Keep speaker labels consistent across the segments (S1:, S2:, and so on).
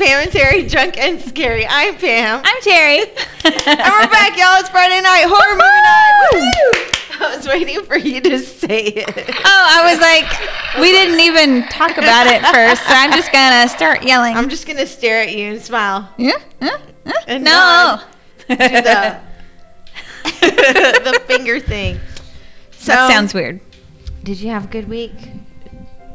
S1: Pam and Terry Drunk and Scary. I'm Pam.
S2: I'm Terry.
S1: and we're back, y'all. It's Friday night, horror movie night. I was waiting for you to say it.
S2: Oh, I was like, we didn't even talk about it first, so I'm just gonna start yelling.
S1: I'm just gonna stare at you and smile.
S2: yeah?
S1: And
S2: no.
S1: Do the, the finger thing. So,
S2: that sounds weird.
S1: Did you have a good week?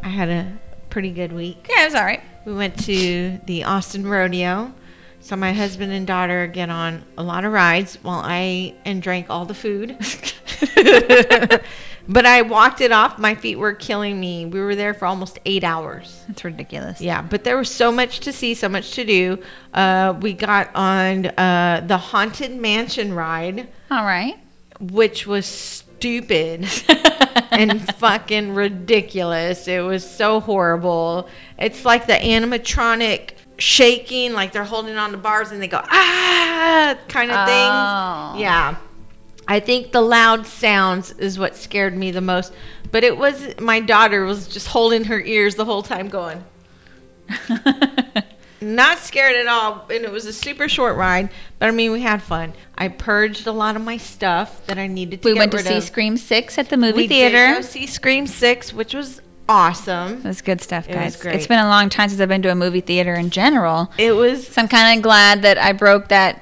S1: I had a pretty good week.
S2: Yeah, it was all right.
S1: We went to the Austin Rodeo. Saw my husband and daughter get on a lot of rides while I and drank all the food. but I walked it off. My feet were killing me. We were there for almost eight hours.
S2: That's ridiculous.
S1: Yeah, but there was so much to see, so much to do. Uh, we got on uh, the Haunted Mansion ride,
S2: All right.
S1: which was stupid and fucking ridiculous. It was so horrible. It's like the animatronic shaking, like they're holding on to bars and they go ah kind of
S2: Oh.
S1: things. Yeah. I think the loud sounds is what scared me the most. But it was my daughter was just holding her ears the whole time going not scared at all and it was a super short ride but i mean we had fun i purged a lot of my stuff that i needed to
S2: we went to see
S1: of.
S2: Scream 6 at the movie
S1: we
S2: theater.
S1: did go see scream 6 which was awesome
S2: It was good stuff,
S1: It
S2: guys.
S1: great.
S2: It's been a long time since I've been to a movie theater in general.
S1: it was
S2: So I'm kind of glad that I broke that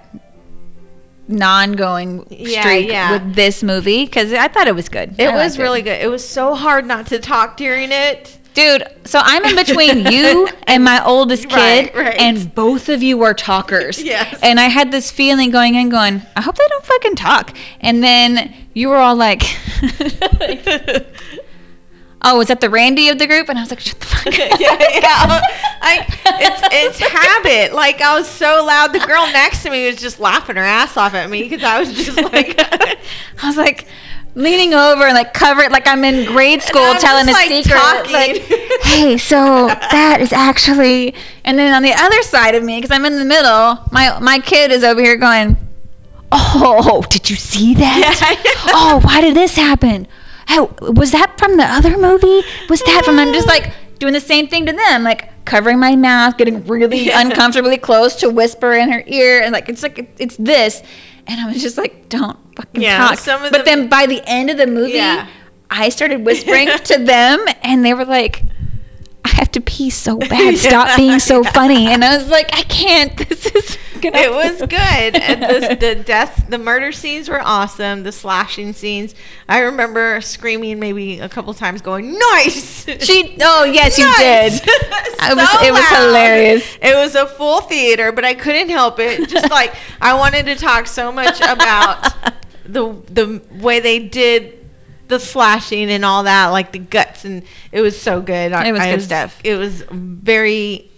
S2: non-going
S1: Yeah,
S2: streak
S1: yeah.
S2: with this movie because I thought it was good.
S1: it
S2: I
S1: was really good it was so hard not to talk during it
S2: Dude, so I'm in between you and my oldest kid,
S1: Right, right.
S2: and both of you were talkers.
S1: Yes.
S2: And I had this feeling going in, going, I hope they don't fucking talk. And then you were all like, Oh, was that the Randy of the group? And I was like, Shut the fuck up.
S1: yeah, yeah. I, it's it's habit. Like I was so loud, the girl next to me was just laughing her ass off at me because I was just like,
S2: I was like leaning over and like cover it like I'm in grade school telling
S1: just,
S2: a
S1: like,
S2: secret.
S1: talking.
S2: Like, hey, so that is actually. And then on the other side of me, because I'm in the middle, my my kid is over here going, "Oh, did you see that?
S1: Yeah.
S2: oh, why did this happen? Oh, was that from the other movie? Was that from? I'm just like doing the same thing to them, like covering my mouth, getting really
S1: Yeah.
S2: uncomfortably close to whisper in her ear, and like it's like it's this. And I was just like, don't fucking
S1: Yeah,
S2: talk.
S1: some of
S2: but
S1: the-
S2: then by the end of the movie,
S1: Yeah.
S2: I started whispering to them, and they were like, have to pee so bad. Stop
S1: Yeah.
S2: being so funny. And I was like, I can't. This is gonna
S1: it was good. And the, the death, the murder scenes were awesome. The slashing scenes, I remember screaming maybe a couple times, going "Nice!"
S2: She. Oh yes, you
S1: Nice.
S2: did. It was- it was
S1: loud.
S2: hilarious.
S1: It was a full theater, but I couldn't help it. Just like I wanted to talk so much about the the way they did the slashing and all that, like the guts, and it was so good. I-
S2: It was
S1: I
S2: good stuff.
S1: It was very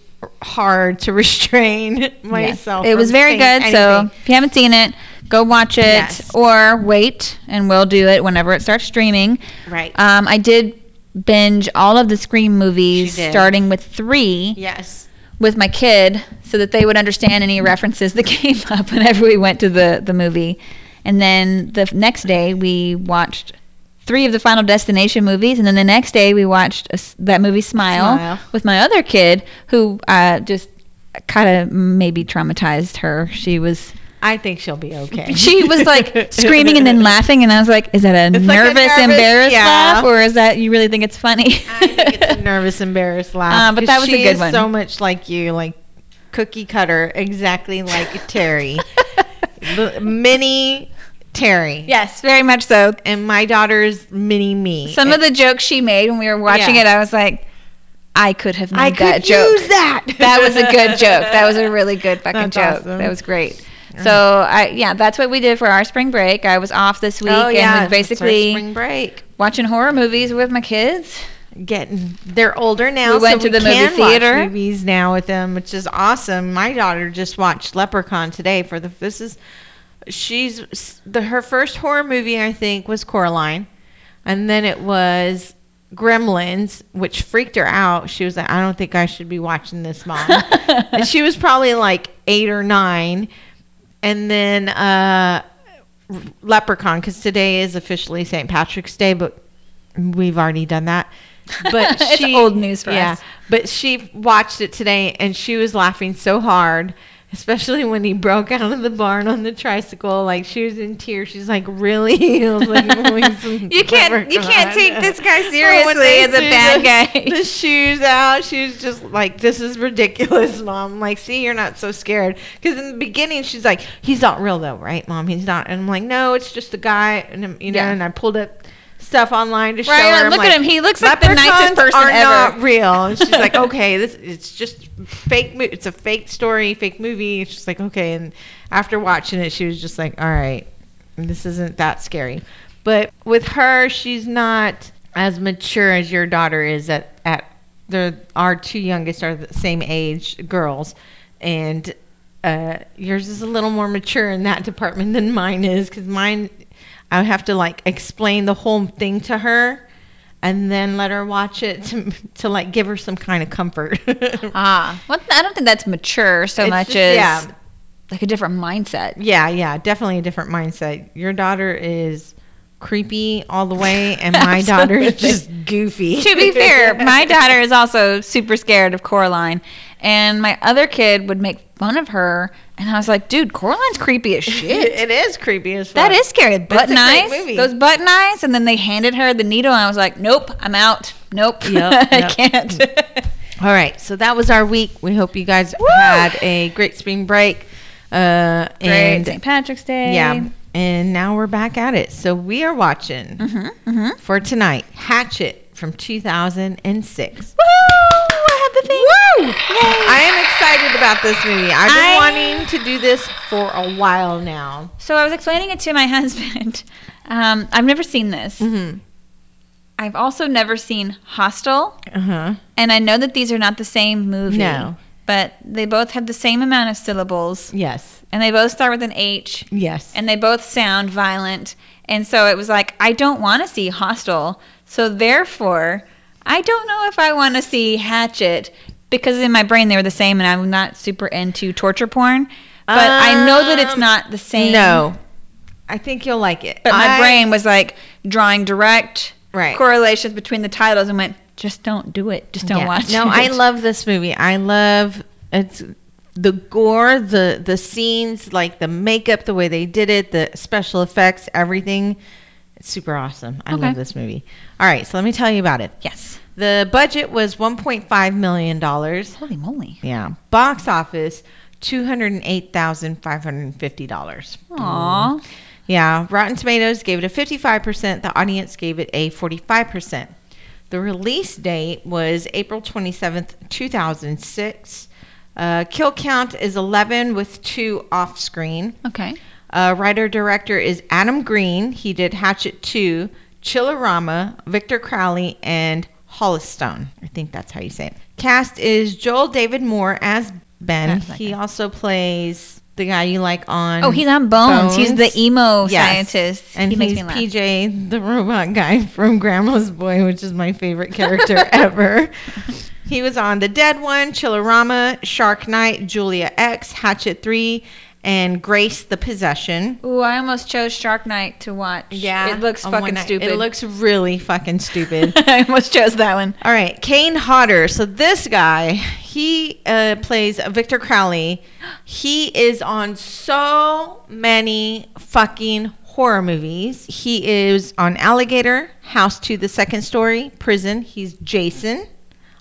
S1: hard to restrain
S2: Yes.
S1: myself.
S2: It was very good. So if you haven't seen it, go watch it
S1: Yes.
S2: or wait, and we'll do it whenever it starts streaming.
S1: right,
S2: Um, I did binge all of the Scream movies, starting with three.
S1: yes,
S2: with my kid so that they would understand any references that came up whenever we went to the, the movie. And then the next day, we watched three of the Final Destination movies. And then the next day, we watched a that movie Smile,
S1: Smile.
S2: with my other kid who uh, just kind of maybe traumatized her. She was.
S1: I think she'll be okay.
S2: She was like screaming and then laughing, and I was like, "Is that a
S1: It's like a
S2: nervous,
S1: nervous-
S2: embarrassed
S1: yeah.
S2: laugh, or is that you really think it's funny?"
S1: I think it's a nervous, embarrassed laugh.
S2: Uh, but that was a
S1: she
S2: good
S1: is
S2: one.
S1: So much like you, like cookie cutter, exactly like Terry, mini Terry.
S2: yes, very much so.
S1: and my daughter's mini me.
S2: Some of the jokes she made when we were watching
S1: Yeah.
S2: it, I was like, I could have made
S1: I
S2: that
S1: could
S2: joke.
S1: use that.
S2: that was a good joke. That was a really good fucking
S1: That's
S2: joke.
S1: awesome.
S2: That was great. So I yeah, that's what we did for our spring break. I was off this week
S1: oh yeah,
S2: and was
S1: that's our
S2: basically
S1: spring break.
S2: watching horror movies with my kids.
S1: Getting they're older now.
S2: We went
S1: so
S2: to the movie theater.
S1: movies now with them, which is awesome. My daughter just watched Leprechaun today for the. This is she's the her first horror movie I think was Coraline, and then it was Gremlins, which freaked her out. She was like, I don't think I should be watching this, mom. and she was probably like eight or nine. And then uh, Leprechaun, because today is officially St. Patrick's Day, but we've already done that. but
S2: It's
S1: she
S2: old news for
S1: yeah,
S2: us.
S1: But she watched it today and she was laughing so hard, especially when he broke out of the barn on the tricycle. Like she was in tears. She's like, "Really?" I was like, "Oh,
S2: You can't you can't take this guy seriously as a bad
S1: the-
S2: guy.
S1: The shoes out. She was just like, "This is ridiculous, mom." Like, see, you're not so scared. Because in the beginning, she's like, "He's not real though, right, mom? He's not." And I'm like, "No, it's just a guy." And you know,
S2: Yeah.
S1: and I pulled up stuff online to show
S2: Right,
S1: her.
S2: like, look at him. He looks like the nicest
S1: "Leprechauns
S2: person
S1: are
S2: ever."
S1: not real. And she's like, "Okay, this it's just fake. Mo- it's a fake story, fake movie." And she's like, "Okay." And after watching it, she was just like, "All right, this isn't that scary." But with her, she's not as mature as your daughter is at at the our two youngest are the same age girls, and uh, yours is a little more mature in that department than mine is because mine I would have to like explain the whole thing to her and then let her watch it to, to like give her some kind of comfort.
S2: Ah, well, I don't think that's mature so
S1: It's
S2: much
S1: just-
S2: as
S1: yeah.
S2: like a different mindset.
S1: yeah, yeah, definitely a different mindset. Your daughter is creepy all the way and my daughter is just goofy.
S2: to be fair, my daughter is also super scared of Coraline, and my other kid would make fun of her, and I was like, "Dude, Coraline's creepy as shit."
S1: it is creepy as fuck.
S2: That is scary. Button eyes, those button eyes, and then they handed her the needle, and I was like, "Nope, I'm out. Nope,
S1: Yep,
S2: I
S1: yep.
S2: can't."
S1: All right, so that was our week. We hope you guys
S2: Woo!
S1: had a great spring break. Uh,
S2: Great,
S1: and
S2: St. Patrick's Day.
S1: yeah, and now we're back at it. So we are watching
S2: Mm-hmm, mm-hmm.
S1: for tonight Hatchet from 2006.
S2: Woo! I have the thing.
S1: Woo! I am excited about this movie. I've been
S2: I-
S1: wanting to do this for a while now.
S2: So I was explaining it to my husband. Um, I've never seen this.
S1: Mm-hmm.
S2: I've also never seen Hostel,
S1: Uh huh.
S2: and I know that these are not the same movie.
S1: No.
S2: But they both have the same amount of syllables,
S1: Yes.
S2: and they both start with an H,
S1: Yes.
S2: and they both sound violent. And so it was like, I don't want to see Hostel. So therefore, I don't know if I want to see Hatchet because in my brain they were the same, and I'm not super into torture porn. But I know that it's
S1: Um,
S2: not the same.
S1: no, I think you'll like it.
S2: But my
S1: I-
S2: brain was like drawing direct
S1: Right.
S2: correlations between the titles and went, just don't do it. Just don't
S1: Yeah.
S2: watch
S1: no,
S2: it.
S1: I love this movie. I love it's the gore, the the scenes, like the makeup, the way they did it, the special effects, everything. It's super awesome. I
S2: Okay.
S1: love this movie. All right, so let me tell you about it.
S2: Yes.
S1: The budget was 1.5 million dollars.
S2: Holy moly.
S1: Yeah. Box office 208,550 dollars.
S2: Aw.
S1: Yeah, Rotten Tomatoes gave it a 55%. The audience gave it a 45%. The release date was April 27th, 2006. Uh, kill count is 11 with two off screen.
S2: Okay.
S1: Uh, Writer director is Adam Green. He did Hatchet 2, Chillerama, Victor Crowley, and Holliston. I think that's how you say it. Cast is Joel David Moore as Ben.
S2: That
S1: He
S2: guy.
S1: also plays the guy you like on.
S2: Oh, he's on Bones. He's the emo
S1: Yes.
S2: scientist.
S1: And
S2: he makes
S1: he's. PJ, the robot guy from Grandma's Boy, which is my favorite character ever. He was on The Dead One, Chillerama, Shark Night, Julia X, Hatchet 3, and Grace the Possession.
S2: Ooh, I almost chose Shark Night to watch. Yeah. It looks fucking stupid.
S1: It looks really fucking stupid.
S2: I almost chose that one.
S1: All right, Kane Hodder. So this guy, he uh, plays Victor Crowley. He is on so many fucking horror movies. He is on Alligator, House to the Second Story, Prison. He's Jason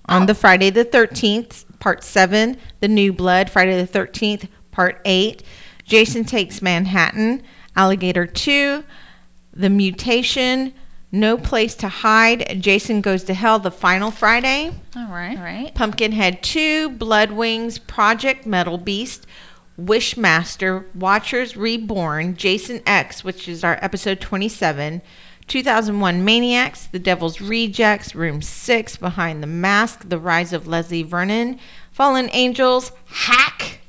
S1: on
S2: Oh.
S1: the Friday the 13th, Part 7, The New Blood, Friday the 13th, Part 8. Jason Takes Manhattan, Alligator 2, The Mutation, No Place to Hide, Jason Goes to Hell, The Final Friday,
S2: All right. All right.
S1: Pumpkinhead 2, Blood Wings, Project Metal Beast, Wishmaster, Watchers Reborn, Jason X, which is our episode 27, 2001 Maniacs, The Devil's Rejects, Room 6, Behind the Mask, The Rise of Leslie Vernon, Fallen Angels, Hack,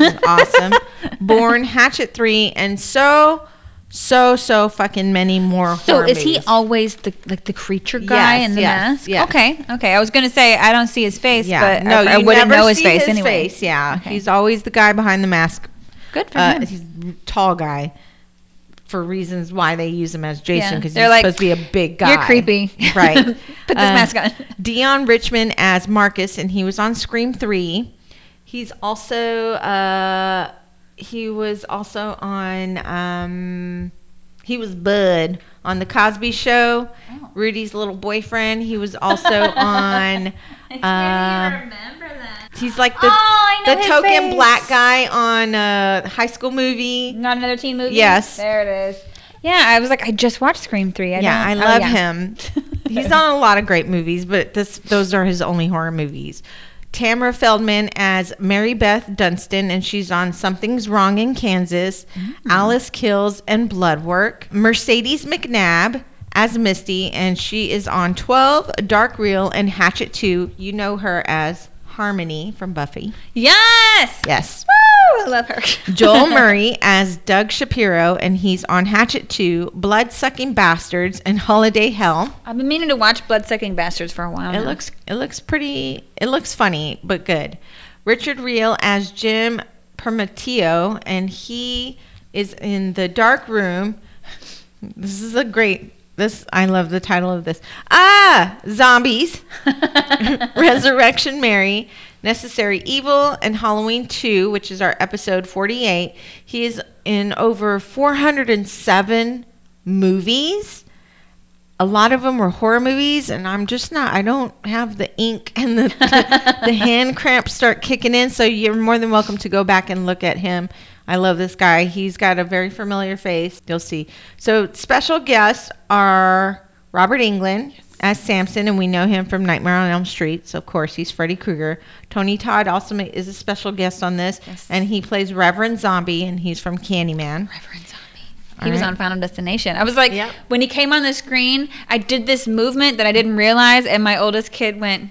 S1: is awesome, Born, Hatchet 3, and so, so, so fucking many more
S2: So is he always the like the creature guy
S1: Yes,
S2: in the
S1: yes,
S2: mask?
S1: yes.
S2: Okay. Okay. I was gonna say I don't see his face,
S1: Yeah,
S2: but
S1: no,
S2: I, I wouldn't
S1: never
S2: know his face
S1: his
S2: anyway.
S1: face, yeah,
S2: Okay.
S1: he's always the guy behind the mask.
S2: Good for
S1: Uh,
S2: him.
S1: he's a tall guy. for reasons why they use him as Jason
S2: Yeah.
S1: because
S2: They're
S1: he's
S2: like,
S1: supposed to be a big guy.
S2: You're creepy.
S1: right?
S2: Put this
S1: Uh,
S2: mask on.
S1: Deon Richmond as Marcus, and he was on Scream Three. He's also uh, he was also on um, he was Bud on the Cosby Show.
S2: Oh.
S1: Rudy's little boyfriend. He was also on. Uh,
S2: remember that.
S1: he's like the
S2: Oh, I know
S1: the token
S2: face.
S1: black guy on a high school movie.
S2: Not another teen movie.
S1: Yes.
S2: there it is. Yeah, I was like, I just watched Scream Three. I
S1: yeah, I
S2: oh,
S1: love
S2: yeah.
S1: him. He's on a lot of great movies, but this those are his only horror movies. Tamara Feldman as Mary Beth Dunstan, and she's on Something's Wrong in Kansas, mm. Alice Kills, and Bloodwork. Mercedes McNabb as Misty, and she is on 12, Dark Reel, and Hatchet 2. You know her as Harmony from Buffy.
S2: Yes.
S1: Yes.
S2: Woo! I love her.
S1: Joel Murray as Doug Shapiro, and he's on Hatchet 2, Blood Sucking Bastards, and Holiday Hell.
S2: I've been meaning to watch Blood Sucking Bastards for a while.
S1: It
S2: now.
S1: looks it looks pretty it looks funny but good. Richard Riehle as Jim Permatteo and he is in the dark room. This is a great this I love the title of this. Ah, zombies. Resurrection Mary, Necessary Evil, and Halloween 2, which is our episode 48. He is in over 407 movies. A lot of them were horror movies, and I'm just not, I don't have the ink and the, the, hand cramps start kicking in. So you're more than welcome to go back and look at him. I love this guy. He's got a very familiar face. You'll see. So special guests are Robert Englund as Samson, and we know him from Nightmare on Elm Street. So of course he's Freddy Krueger. Tony Todd also ma- is a special guest on this,
S2: Yes.
S1: and he plays Reverend Zombie, and he's from Candyman.
S2: Reverend Zombie.
S1: All
S2: He was
S1: right.
S2: on Final Destination. I was like,
S1: Yep.
S2: when he came on the screen, I did this movement that I didn't realize, and my oldest kid went,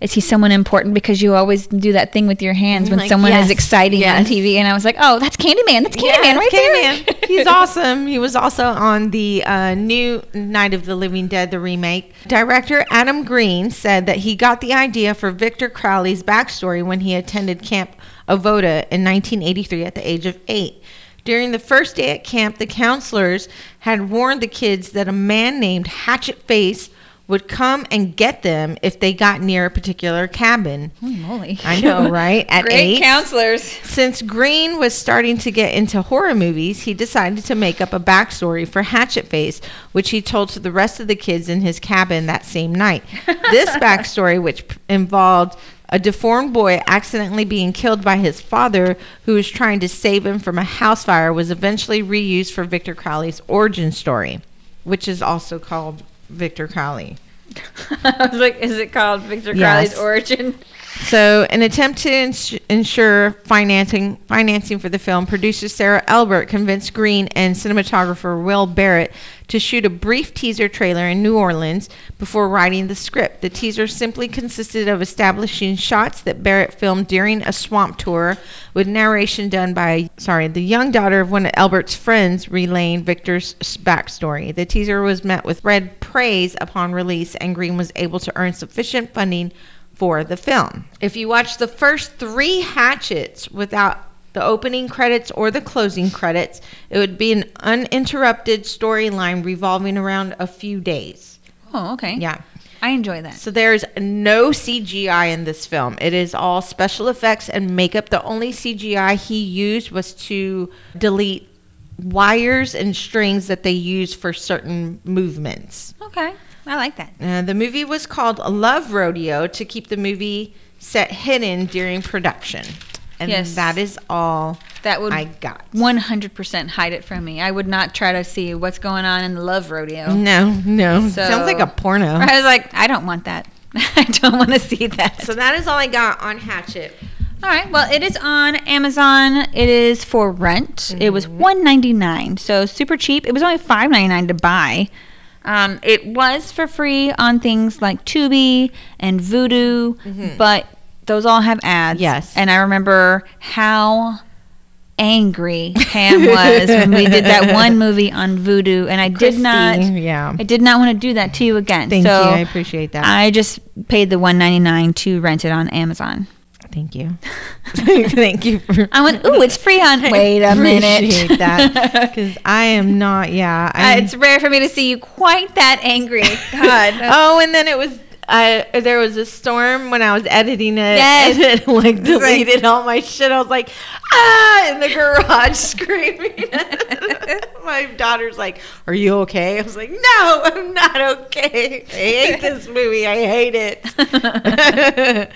S2: "Is he someone important?" Because you always do that thing with your hands when
S1: Like,
S2: someone
S1: yes,
S2: is exciting on. TV, and I was like, "Oh, that's Candyman. That's Candyman
S1: Yeah,
S2: right
S1: it's
S2: there."
S1: Candyman. He's awesome. He was also on the uh, new Night of the Living Dead, the remake. Director Adam Green said that he got the idea for Victor Crowley's backstory when he attended Camp Avoda in 1983 at the age of eight. During the first day at camp, the counselors had warned the kids that a man named Hatchet Face would come and get them if they got near a particular cabin.
S2: Holy moly!
S1: I know, right? At
S2: Great
S1: eight.
S2: counselors.
S1: Since Green was starting to get into horror movies, he decided to make up a backstory for Hatchet Face, which he told to the rest of the kids in his cabin that same night. this backstory, which p- involved a deformed boy accidentally being killed by his father, who was trying to save him from a house fire, was eventually reused for Victor Crowley's origin story, which is also called Victor Crowley.
S2: I was like, "Is it called Victor
S1: Yes.
S2: Crowley's Origin?"
S1: So, an attempt to ins- ensure financing financing for the film, producer Sarah Elbert convinced Green and cinematographer Will Barratt to shoot a brief teaser trailer in New Orleans before writing the script. The teaser simply consisted of establishing shots that Barratt filmed during a swamp tour, with narration done by sorry the young daughter of one of Elbert's friends relaying Victor's backstory. The teaser was met with red praise upon release, and Green was able to earn sufficient funding for the film. If you watch the first three hatchets without the opening credits or the closing credits, it would be an uninterrupted storyline revolving around a few days.
S2: Oh, okay.
S1: Yeah.
S2: I enjoy that.
S1: So there's no CGI in this film. It is all special effects and makeup. The only CGI he used was to delete wires and strings that they use for certain movements.
S2: Okay, I like that.
S1: Uh, the movie was called Love Rodeo to keep the movie set hidden during production. And
S2: Yes.
S1: that is all
S2: That would
S1: I got.
S2: 100% hide it from me. I would not try to see what's going on in the love rodeo.
S1: No, no.
S2: So-
S1: Sounds like a porno.
S2: I was like, I don't want that. I don't want to see that.
S1: So that is all I got on Hatchet.
S2: All right. Well, it is on Amazon. It is for rent. It was one ninety nine, so super cheap. It was only five ninety nine to buy. Um, it was for free on things like Tubi and Vudu, but those all have ads.
S1: Yes.
S2: And I remember how angry Pam was when we did that one movie on Vudu, and I did not.
S1: Yeah.
S2: I did not want to do that to you again.
S1: Thank
S2: so
S1: you. I appreciate that.
S2: I just paid the one ninety nine to rent it on Amazon.
S1: Thank you. Thank you. For
S2: I went, ooh, it's free on. Wait a minute.
S1: appreciate that because I am not. Yeah,
S2: Uh, it's rare for me to see you quite that angry. God.
S1: oh, and then it was. I there was a storm when I was editing it.
S2: Yes.
S1: and it, like- deleted all my shit. I was like, ah, in the garage screaming. my daughter's like, "Are you okay?" I was like, "No, I'm not okay. I hate this movie. I hate it."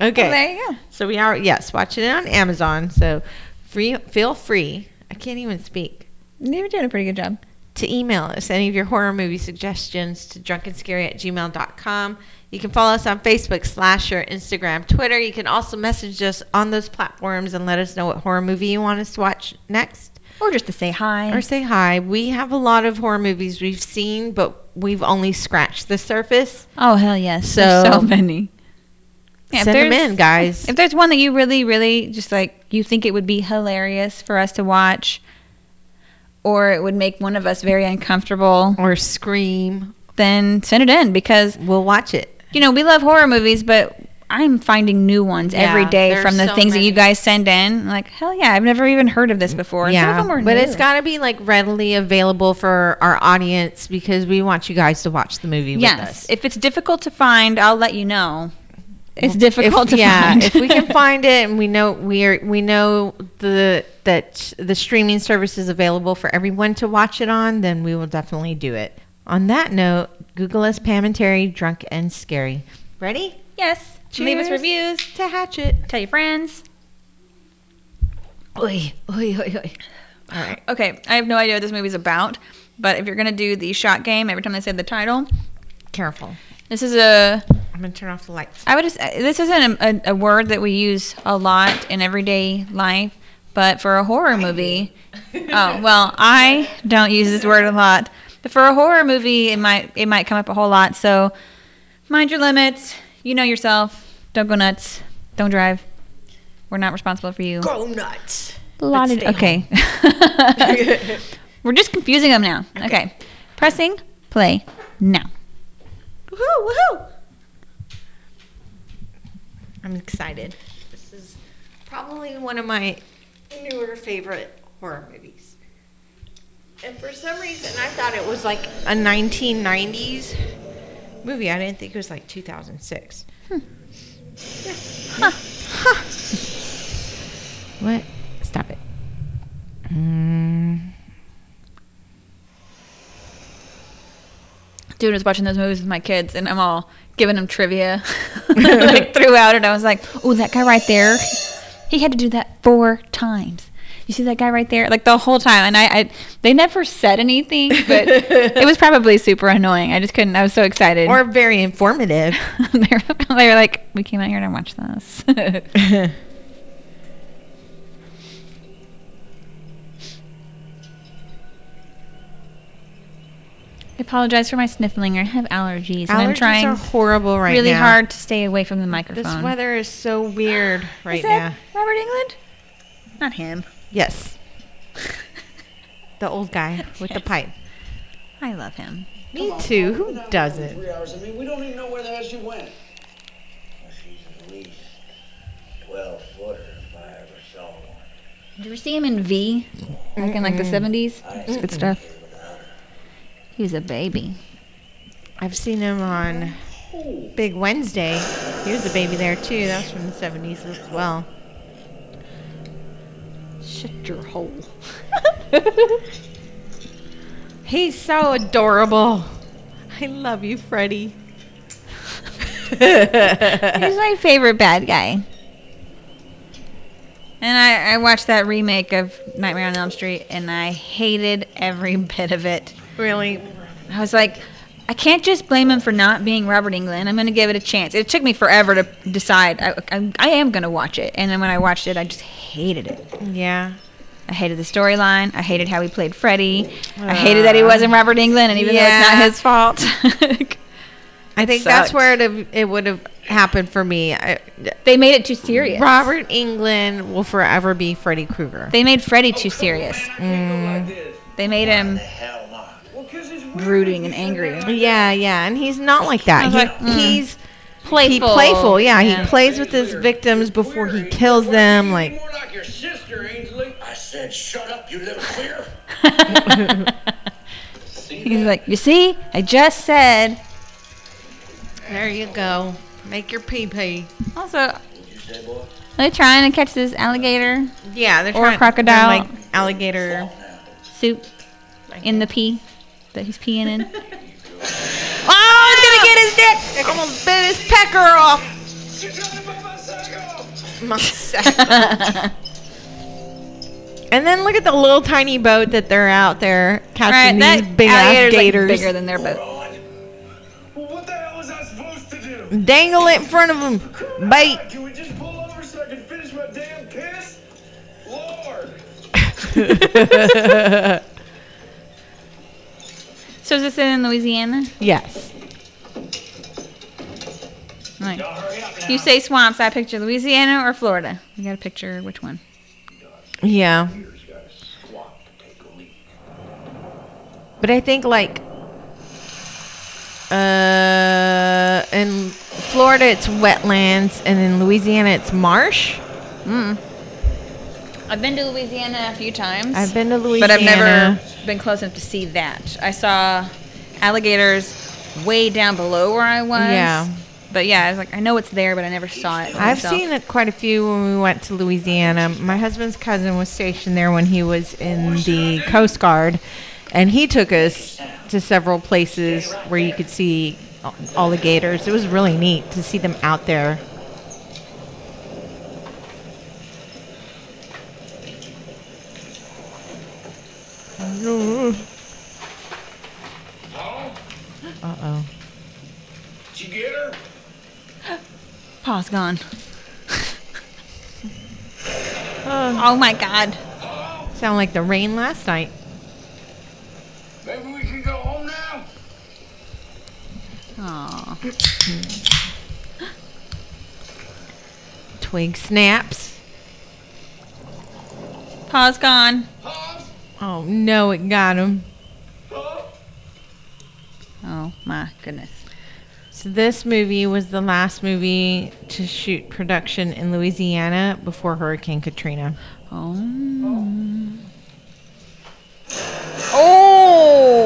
S1: Okay.
S2: Well, there you go.
S1: So we are yes, watching it on Amazon. So free feel free. I can't even speak.
S2: You're doing a pretty good job.
S1: To email us any of your horror movie suggestions to drunkenscary at gmail.com. You can follow us on Facebook, Slasher, Instagram, Twitter. You can also message us on those platforms and let us know what horror movie you want us to watch next.
S2: Or just to say hi.
S1: Or say hi. We have a lot of horror movies we've seen, but we've only scratched the surface.
S2: oh, hell yes.
S1: So-
S2: There's so many. Yeah, if
S1: Send them
S2: there's-
S1: in, guys.
S2: If there's one that you really, really just like, you think it would be hilarious for us to watch, or it would make one of us very uncomfortable,
S1: Or scream.
S2: then send it in because,
S1: We'll watch it.
S2: you know, we love horror movies, but I'm finding new ones every
S1: Yeah,
S2: day
S1: there's
S2: from the
S1: so
S2: things that you guys send in. Like, hell yeah, I've never even heard of this mm, before. And of them are
S1: but
S2: new.
S1: it's got to be like readily available for our audience because we want you guys to watch the movie with
S2: Yes.
S1: us.
S2: If it's difficult to find, I'll let you know. It's difficult
S1: if,
S2: to
S1: yeah,
S2: find.
S1: if we can find it and we know we are we know the that the streaming service is available for everyone to watch it on, then we will definitely do it. On that note, Google us Pam and Terry, drunk and scary. Ready?
S2: yes. Cheers Leave us reviews.
S1: To Hatchet.
S2: Tell your friends. Oy, oy, oy, oy.
S1: All right.
S2: Okay, I have no idea what this movie's about, but if you're gonna do the shot game every time they say the title,
S1: Careful.
S2: This is a.
S1: I'm gonna turn off the lights.
S2: I would just. Uh, this isn't a, a, a word that we use a lot in everyday life, but for a horror movie, oh well, I don't use this word a lot, but for a horror movie, it might it might come up a whole lot. So, mind your limits. You know yourself. Don't go nuts. Don't drive. We're not responsible for you.
S1: Go nuts.
S2: A lot
S1: But
S2: of,
S1: stay
S2: okay. We're just confusing them now. Okay. Pressing play now.
S1: Woohoo! Woohoo! I'm excited. This is probably one of my newer favorite horror movies. And for some reason, I thought it was like a 1990s movie. I didn't think it was like 2006.
S2: Hmm.
S1: Yeah. Huh. What? Stop it. Mm.
S2: Dude was watching those movies with my kids, and I'm all giving them trivia like throughout it. I was like, "Oh, that guy right there, he had to do that four times." You see that guy right there, like the whole time, and I, I they never said anything, but it was probably super annoying. I just couldn't. I was so excited.
S1: Or very informative.
S2: they, were, they were like, "We came out here to watch this." I apologize for my sniffling. I have allergies, and I'm
S1: Allergies
S2: trying
S1: are horrible right
S2: really
S1: now.
S2: Really hard to stay away from the microphone.
S1: This weather is so weird right
S2: Is that
S1: now.
S2: Robert Englund? Not him.
S1: Yes. The old guy with the pipe.
S2: I love him.
S1: Me
S3: on,
S1: too. Who
S3: been out here for
S1: doesn't?
S3: Three hours. I mean, we don't even know where the hell she went.
S4: Well, she's at least 12 footer if I ever saw one.
S2: Did you ever see him in V? Back in like the 70s? It's good stuff.
S4: Here.
S2: He was a baby.
S1: I've seen him on Big Wednesday. He was a baby there too. That was from the 70s as well.
S2: Shut your hole.
S1: He's so adorable. I love you, Freddy.
S2: He's my favorite bad guy. And I, I watched that remake of Nightmare on Elm Street, and I hated every bit of it.
S1: Really?
S2: I was like, I can't just blame him for not being Robert Englund. I'm going to give it a chance. It took me forever to decide. I, I, I am going to watch it. And then when I watched it, I just hated it.
S1: Yeah.
S2: I hated the storyline. I hated how he played Freddy. I hated that he uh. wasn't Robert Englund, and even though it's not his fault,
S1: I think that's where it, it would have happened for me. I,
S2: they made it too serious.
S1: Robert Englund will forever be Freddy Krueger.
S2: They made Freddy too serious. Mm. They made him brooding and angry.
S1: Yeah, yeah, and he's not like that. He-
S2: like, mm.
S1: He's
S2: playful.
S1: He playful, yeah, He plays with his victims before he kills them. Like
S3: More like your sister, Ainsley.
S4: I said, shut up, you little queer.
S2: He's like, you see, I just said.
S1: there you go, make your pee pee.
S2: Also,
S4: What'd you say, boy?
S2: they're trying to catch this alligator
S1: Yeah, they're
S2: Or
S1: trying
S2: crocodile.
S1: they're like alligator.
S2: soup in the pee that he's peeing in. oh, he's gonna get his dick.
S1: Almost bit his pecker off.
S3: She talking about my psycho.
S1: My sack. and then look at the little tiny boat that they're out there catching
S2: Right,
S1: these big ass
S2: alligator's, like,
S1: gators.
S2: bigger than their boat.
S3: What the hell was I supposed to do?
S1: Dangle it in front of them. Bait.
S3: Can we just pull over so I can finish my damn piss? Lord.
S2: So is this in Louisiana?
S1: yes.
S2: Right.
S3: Y'all hurry up now.
S2: You say swamps, I picture Louisiana or Florida. You gotta picture which one.
S1: Yeah.
S4: Here's got a squawk to take a leak.
S1: But I think like uh in Florida it's wetlands and in Louisiana it's marsh.
S2: I've been to Louisiana a few times.
S1: I've been to Louisiana.
S2: but I've never been close enough to see that. I saw alligators way down below where I was.
S1: Yeah.
S2: But yeah, I was like, I know it's there, but I never saw it.
S1: I've
S2: myself.
S1: seen it quite a few when we went to Louisiana. My husband's cousin was stationed there when he was in the Coast Guard, and he took us to several places where you could see alligators. It was really neat to see them out there. Uh oh.
S3: Did you get her?
S2: Pa's gone. oh my god.
S1: Sound like the rain last night.
S3: Maybe we can go home now?
S2: Aw.
S1: Twig snaps.
S2: Paw's gone.
S3: Huh?
S1: Oh no, it got him.
S3: Huh?
S2: Oh my goodness.
S1: So this movie was the last movie to shoot production in Louisiana before Hurricane Katrina.
S2: Oh. Oh.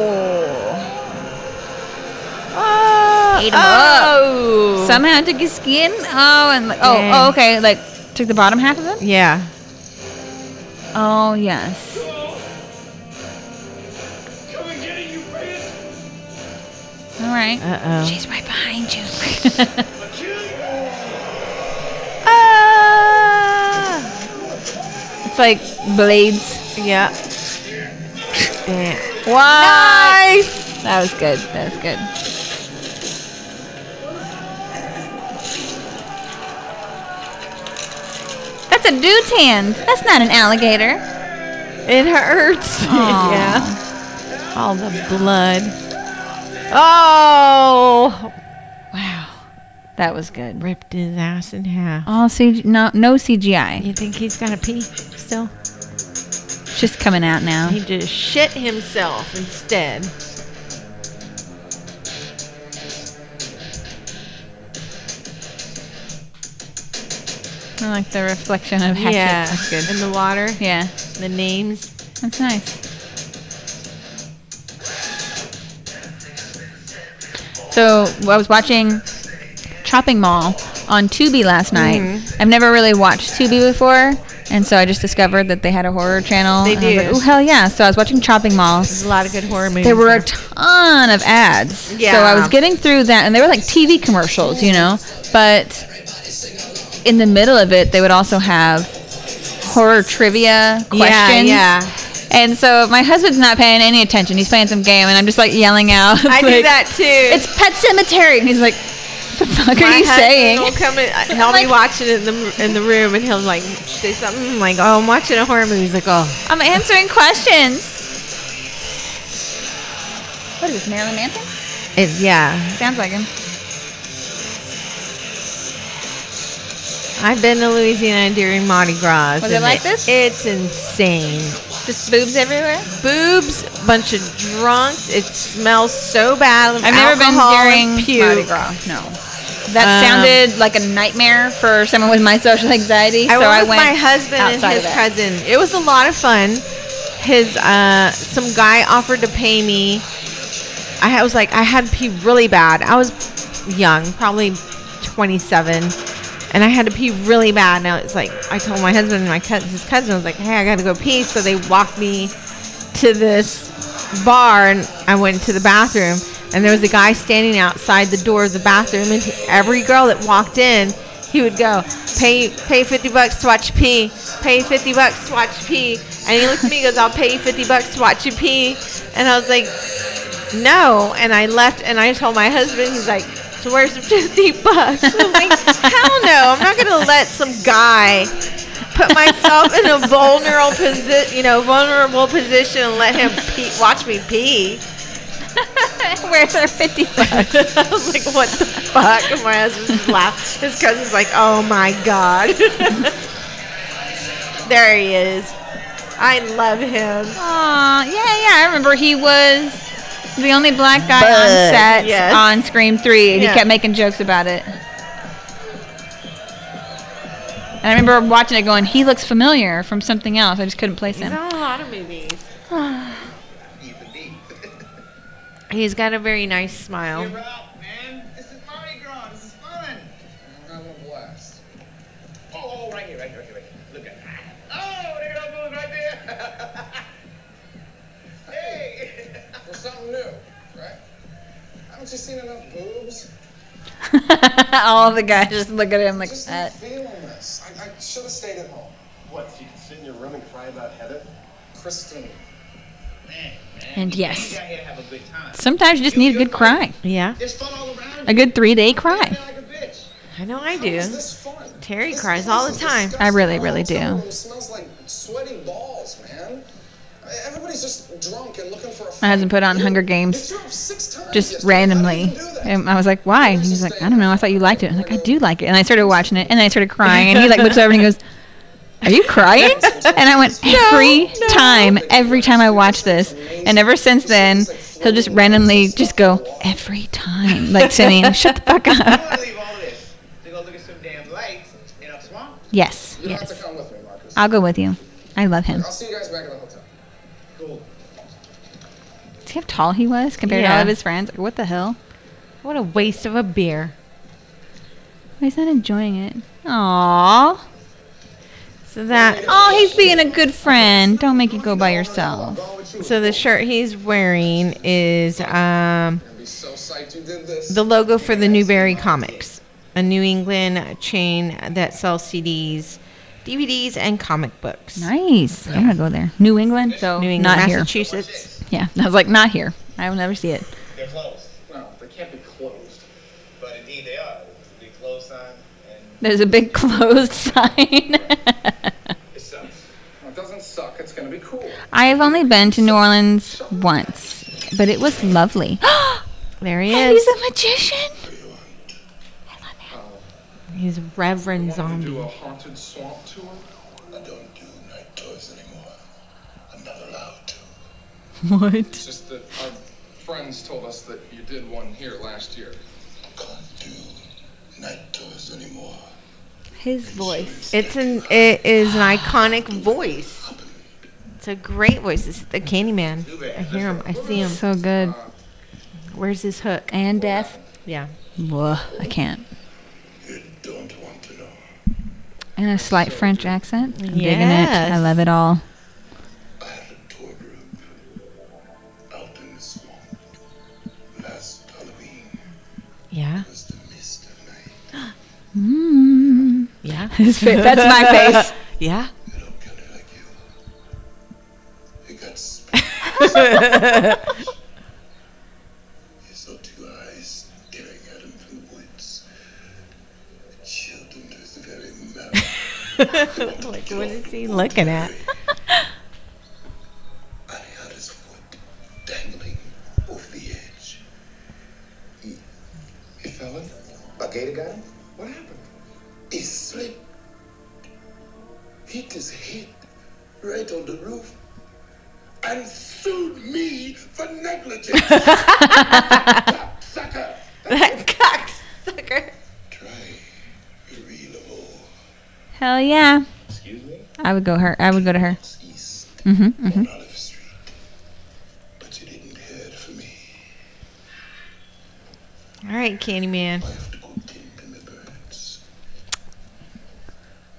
S1: Oh,
S2: Ate him up. Somehow took his skin. Oh, and like, oh,
S1: Dang.
S2: oh, okay. Like took the bottom half of it.
S1: Yeah.
S2: Oh yes. All right.
S1: Uh oh.
S2: She's right behind you.
S3: I'll kill you!
S1: Ah!
S2: it's like blades.
S1: Yeah. Damn.
S2: What?
S1: Nice.
S2: That was good. That was good. That's a dude's hand. That's not an alligator.
S1: It hurts. Yeah. All the blood. Oh.
S2: Wow. That was good.
S1: Ripped his ass in half.
S2: All CG, no, no CGI.
S1: You think he's gonna pee still?
S2: It's just coming out now.
S1: He just shit himself instead.
S2: I like the reflection of Hatchet.
S1: yeah.
S2: That's good.
S1: In the water.
S2: Yeah,
S1: The names.
S2: that's nice. So I was watching Chopping Mall on Tubi last night.
S1: Mm-hmm.
S2: I've never really watched Tubi before, and so I just discovered that they had a horror channel.
S1: They
S2: and I was
S1: do.
S2: like, oh hell yeah! So I was watching Chopping Mall.
S1: There's a lot of good horror movies.
S2: There were a ton of ads. Yeah. So I was getting through that, and they were like TV commercials, you know. But in the middle of it, they would also have horror trivia questions.
S1: Yeah, yeah.
S2: And so my husband's not paying any attention. He's playing some game, and I'm just like yelling out.
S1: I do that too.
S2: It's Pet Sematary, and he's like, "The fuck
S1: My
S2: are you saying?"
S1: Will come in, he'll
S2: Like-
S1: be watching it in the in the room, and he'll like say something like, "Oh, I'm watching a horror movie." He's like, "Oh,
S2: I'm answering questions. What is this, Marilyn Manson?
S1: it, yeah."
S2: Sounds like him.
S1: I've been to Louisiana during Mardi Gras.
S2: Was it
S1: and
S2: like this?
S1: It's insane.
S2: Just boobs everywhere.
S1: Boobs, bunch of drunks. It smells so bad.
S2: I've never been
S1: alcohol
S2: during
S1: and.
S2: Mardi Gras. No. That
S1: Um,
S2: sounded like a nightmare for someone with my social anxiety.
S1: I
S2: so
S1: went
S2: I
S1: with
S2: went
S1: my husband and his
S2: of
S1: cousin. It was a lot of fun. His uh, some guy offered to pay me. I was like, I had to pee really bad. I was young, probably 27, and I had to pee really bad. Now it's like I told my husband and my his cousin, was like, Hey, I got to go pee. So they walked me to this bar, and I went to the bathroom, and there was a guy standing outside the door of the bathroom, and he- every girl that walked in, he would go, pay pay 50 bucks to watch pee, pay 50 bucks to watch pee, and he looked at me, and goes, I'll pay you 50 bucks to watch you pee, and I was like, no, and I left, and I told my husband, he's like, so where's the 50 bucks? I'm like, hell no, I'm not gonna let some guy put myself in a vulnerable position, you know, vulnerable position and let him pee, watch me pee.
S2: Where's our 50 bucks?
S1: I was like, what the fuck? And my husband just laughed. His cousin's like, oh my god. there he is. I love him.
S2: Aw, yeah, yeah. I remember he was the only black guy on
S1: Bud,
S2: set
S1: yes.
S2: on Scream 3, and
S1: Yeah.
S2: he kept making jokes about it. And I remember watching it going, he looks familiar from something else. I just couldn't place
S1: He's
S2: him.
S1: on a lot of movies. He's got a very nice smile.
S5: Haven't you seen enough boobs?
S2: All the guys just look at him like
S5: Just
S2: that.
S5: not feeling this. I, I should have stayed at home.
S3: What, so you can sit in your room and cry about Heather?
S5: Christine.
S3: Man, man.
S2: And
S3: you
S2: yes.
S3: got here to have a good time.
S2: Sometimes you just need a good cry.
S1: Yeah,
S3: There's fun all around
S2: A good three day cry.
S3: you. like a bitch.
S1: I know I do.
S5: is this fun?
S1: Terry
S5: This
S1: cries all the time.
S2: I really, really do.
S5: hotel smells like sweaty balls, man. Everybody's just drunk and looking for a
S2: My husband put on
S5: fight.
S2: Hunger Games
S5: six times
S2: just
S5: yesterday. How do you
S2: randomly.
S5: even do that?
S2: And I was like, why? And he's like, I don't know. I thought you liked it. I was like, I do like it. And I started watching it, and I started crying. And he like looks over and he goes, Are you crying? And I went, Every time, every time I watch this. And ever since then, he'll just randomly just go, Every time. Like to me, shut the fuck
S3: I'm
S2: up.
S3: gonna leave all of this to go look at some damn lights in a swamp.
S2: Yes,
S5: You don't have
S2: yes.
S5: to come with me, Marcus.
S2: I'll go with you. I love him.
S5: I'll see you guys back at the hotel.
S3: Cool.
S2: See how tall he was compared to all of his friends? What the hell?
S1: What a waste of a beer.
S2: He's not enjoying it. Aww.
S1: So that
S2: Oh, he's being a good friend. Don't make you go by yourself.
S1: so the shirt he's wearing is um
S5: I'd be so psyched you did this.
S1: the logo for the Newbury Comics, a New England chain that sells CDs, DVDs, and comic books.
S2: Nice. I'm gonna go there. New England, so
S1: New England,
S2: not here.
S1: Massachusetts.
S2: Yeah, I was like, not here. I will never see it.
S3: They're closed.
S5: No, they can't be closed.
S3: But indeed they are. There's a big close sign and
S2: There's a big closed sign.
S3: it sucks.
S5: It doesn't suck. It's gonna be cool.
S2: I have only been to New Orleans once, but it was lovely.
S1: There he
S2: And he's a magician.
S1: He's Reverend
S5: Do
S1: Zombie.
S5: a haunted swamp tour.
S6: I don't do night tours anymore. I'm not allowed to.
S2: What?
S5: It's just that our friends told us that you did one here last year.
S6: Can't do night tours anymore.
S2: His voice.
S1: It's an it is an iconic voice. It's a great voice. It's the Candyman. I hear him. I see him.
S2: So good.
S1: Where's his hook?
S2: And death.
S1: Yeah.
S2: Whoa, I can't.
S6: You don't want to know.
S2: And a slight French accent. I'm digging it. I love it all.
S6: I had a tour group out in the swamp. Last Halloween
S1: Yeah.
S6: was the mist of night.
S2: Mm.
S1: Yeah.
S2: His face. That's my face.
S1: Yeah.
S6: I like
S1: what is he looking at?
S6: had his foot dangling over the edge. He, he fell in. A gator got him? What happened? He slipped. Hit his head right on the roof and sued me for negligence. Sucker!
S1: that cocksucker.
S2: Hell yeah.
S6: Excuse me?
S2: I would go her. I would go to her. Mm-hmm. mm-hmm.
S6: on Olive Street. But you didn't head for me.
S1: All right, Candyman.
S6: I have to go tend to my birds.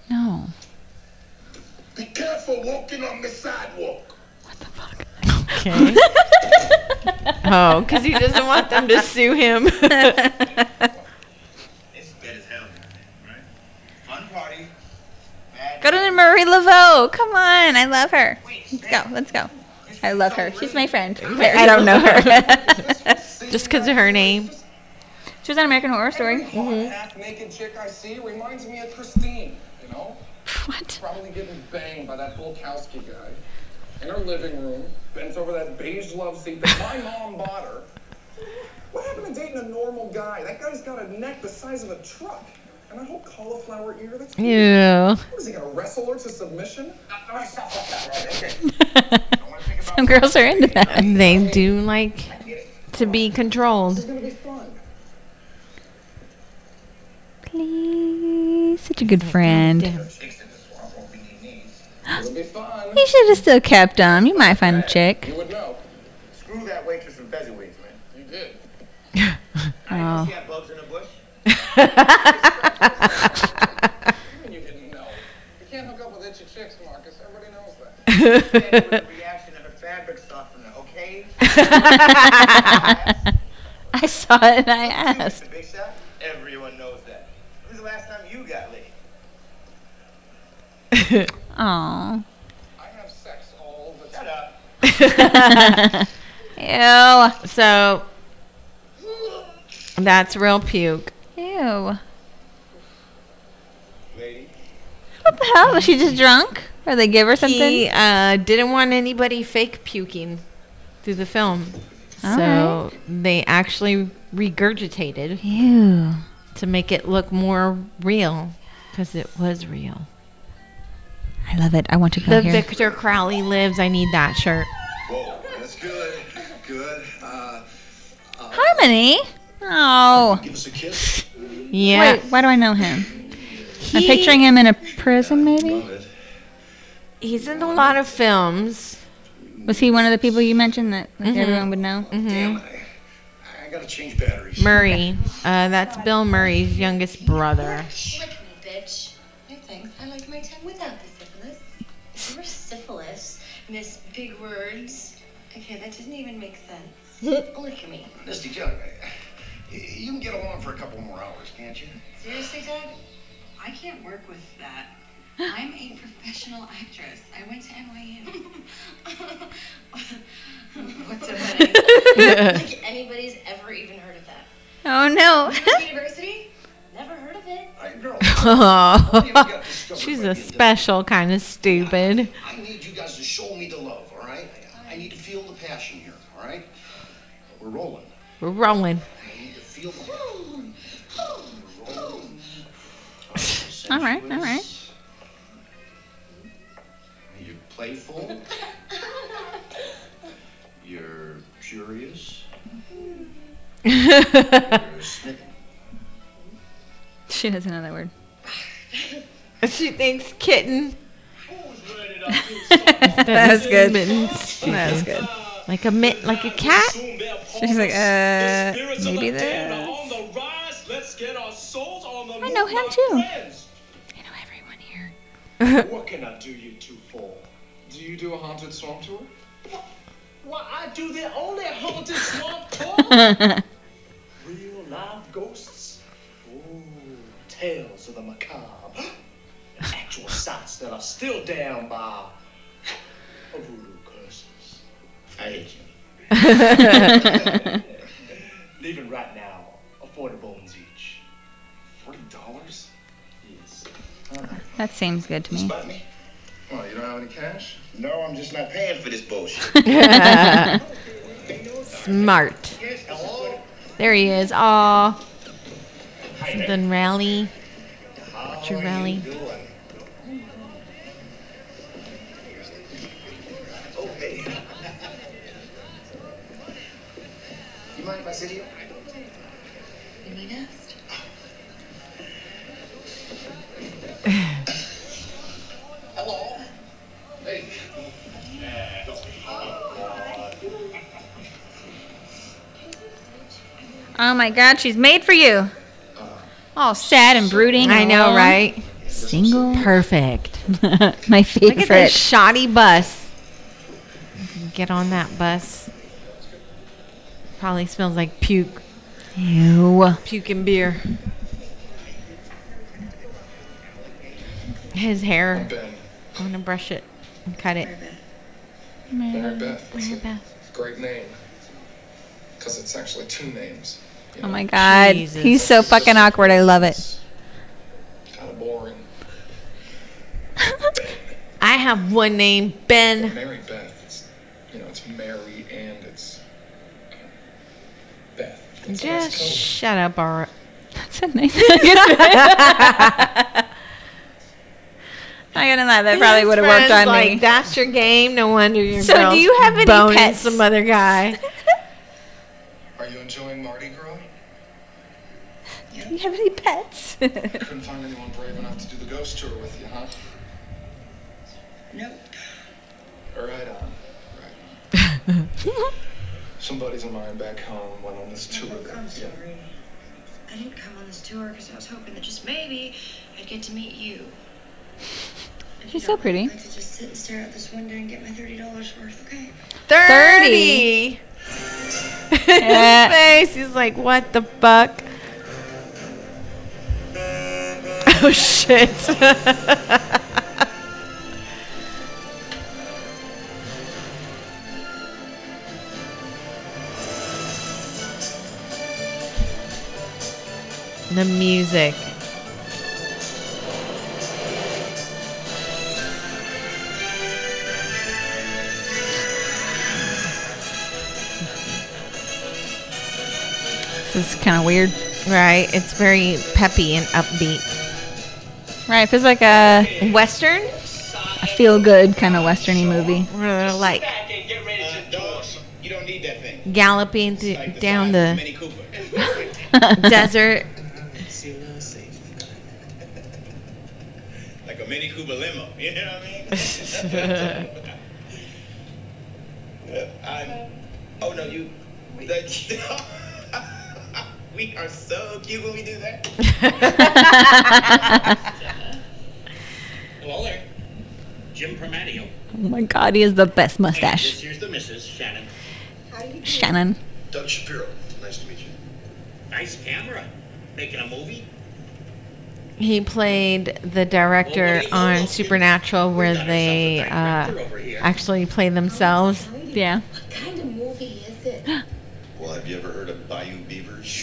S2: No.
S6: Be careful walking on the sidewalk.
S1: Okay. oh, because he doesn't want them to sue him.
S7: It's dead as hell, right? Fun party. Bad
S2: Go to Marie Laveau. Come on. I love her. Let's go. Let's go. I love her. She's my friend. I don't know her.
S1: Just because of her name.
S2: she was on American Horror Story. Mm-hmm.
S5: Half naked chick I see reminds me of Christine, you know?
S2: What?
S5: Probably getting banged by that Bulkowski guy. In her living room, bent over that beige love seat that my mom bought her. What happened to dating a normal guy? That guy's got a neck the size of a truck. And that whole cauliflower ear, that's
S1: Ew.
S5: What is he gonna wrestle her to submission?
S2: Some girls are into that.
S1: They do like to be controlled.
S5: Gonna be fun.
S2: Please. Such a good friend.
S7: chicks in the swamp won't be needing these.
S5: It'll be fun.
S2: You should have still kept them. You might find a chick.
S5: You would know.
S7: Screw that waitress from Fezziwig's, man.
S5: You did.
S7: I
S2: Oh.
S7: didn't see that bugs in the bush.
S5: Even you didn't know. You can't hook up with itchy chicks, Marcus. Everybody knows that.
S7: That was the reaction of a fabric softener, okay?
S2: I saw it and I asked.
S7: The big shot? Everyone knows that. When's the last time you got laid?
S2: Aw.
S5: I have sex all the
S7: Shut
S5: time.
S7: up.
S2: Ew.
S1: So that's real puke.
S2: Ew.
S7: Lady.
S2: What the hell? Was she just drunk? Or they give her something?
S1: He uh, didn't want anybody fake puking through the film.
S2: All
S1: so they actually regurgitated
S2: Ew.
S1: to make it look more real because it was real.
S2: I love it. I want to go
S1: The
S2: here.
S1: Victor Crowley lives. I need that shirt.
S6: Whoa, that's good. Good. Uh,
S2: Harmony? Oh.
S6: give us a kiss.
S1: Yeah.
S2: Wait, why do I know him? I'm picturing him in a prison, maybe?
S6: Love it.
S1: He's in a lot of films.
S2: Was he one of the people you mentioned that like, everyone would know?
S6: Damn. I, I gotta change batteries.
S1: Murray. Uh, that's Bill Murray's youngest brother.
S8: Lick me, bitch. No thanks. I like my tongue without the syphilis. You're syphilis, Miss Big Words. Okay, that doesn't even make sense. Lick me.
S6: Misty, John, you can get along for a couple more hours, can't you?
S8: Seriously, Doug? I can't work with that. I'm a professional actress. I went to NYU. What's a wedding? like anybody's ever even heard of that.
S2: Oh no.
S8: University? Never heard of it.
S6: All right, girl.
S1: Oh, she's a special kind of stupid.
S6: I need you guys to show me the love, all right? I, I need to feel the passion here, all right? We're rolling.
S1: We're rolling.
S6: I need to feel the rolling.
S2: All right, all right.
S6: Playful. You're curious. You're smitten.
S2: She doesn't know that word.
S1: she thinks kitten.
S2: That was good.
S1: Smitten.
S2: That was good.
S1: Like a mit, like a cat.
S2: She's like, uh, maybe this. I know him too. I know everyone here.
S5: What can I do you two for? Do you do a haunted swamp tour?
S7: Why, I do the only haunted swamp tour. Real live ghosts. Ooh, tales of the macabre. Actual sights that are still down by voodoo curses.
S6: I hate you.
S7: Leaving right now, a 40 bones each.
S6: Forty dollars?
S7: Yes.
S2: That seems good to me.
S6: Spot? Oh, you don't have any cash? No, I'm just not paying for this bullshit.
S1: Smart.
S7: Hello?
S1: There he is. Aw. Something rally. What's your rally?
S7: Doing?
S6: Okay. You mind if I sit here?
S2: Oh my God, she's made for you. All sad and brooding.
S1: I know,
S2: alone.
S1: right?
S2: Single.
S1: Perfect.
S2: my favorite.
S1: Look at this shoddy bus. Get on that bus. Probably smells like puke.
S2: Ew.
S1: Puke and beer. His hair.
S5: Ben.
S1: I want to brush it and cut it.
S5: Mary Beth. That's
S1: Mary Beth.
S5: great name. Because it's actually two names. You
S2: Oh my God.
S1: Jesus.
S2: He's so fucking awkward. I love it.
S5: Kind of boring.
S1: I have one name, Ben.
S5: Mary Beth. It's, you know, it's Mary and it's uh, Beth. It's a nice
S1: Just shut up, all right.
S2: That's a nice. I gotta lie, that probably would have worked
S1: friend's
S2: on
S1: like,
S2: me.
S1: That's your game. No wonder you're.
S2: So do you have any
S1: boning
S2: pets?
S1: Some other guy.
S5: Are you enjoying Mardi Gras?
S2: Do you have any pets?
S5: Couldn't find anyone brave enough to do the ghost tour with you, huh?
S8: Nope.
S5: Right on. Right on. Some buddies of mine back home went on this tour.
S8: Look, I'm
S5: yeah.
S8: sorry. I didn't come on this tour because I was hoping that just maybe I'd get to meet you. If you
S2: She's so pretty.
S8: I'd like to just sit and stare out this window and get my thirty dollars worth. Okay.
S1: Thirty.
S2: Yeah.
S1: His face. He's like, what the fuck? Oh shit. the music.
S2: This is kind of weird.
S1: Right. It's very peppy and upbeat.
S2: Right, it feels like a,
S1: Western?
S2: a feel good kind of westerny movie.
S1: Where like
S7: Back and get ready to endorse.
S6: You don't need that thing.
S1: galloping th-
S6: Like
S1: down
S6: size
S1: the desert.
S6: See what I'm saying? like a Mini Cooper limo. You know what I mean? I'm, oh no, you. That, we are so cute when we do that.
S9: Hello there. Jim Permatteo.
S2: Oh my god, he has the best
S9: And
S2: mustache.
S9: this here's the Mrs. Shannon.
S2: Shannon.
S5: Doug Shapiro. Nice to meet you.
S9: Nice camera. Making a movie?
S1: He played the director on Supernatural, where they uh, actually play themselves.
S2: Yeah.
S8: What kind of movie is it?
S5: Well, have you ever heard of Bayou Beavers?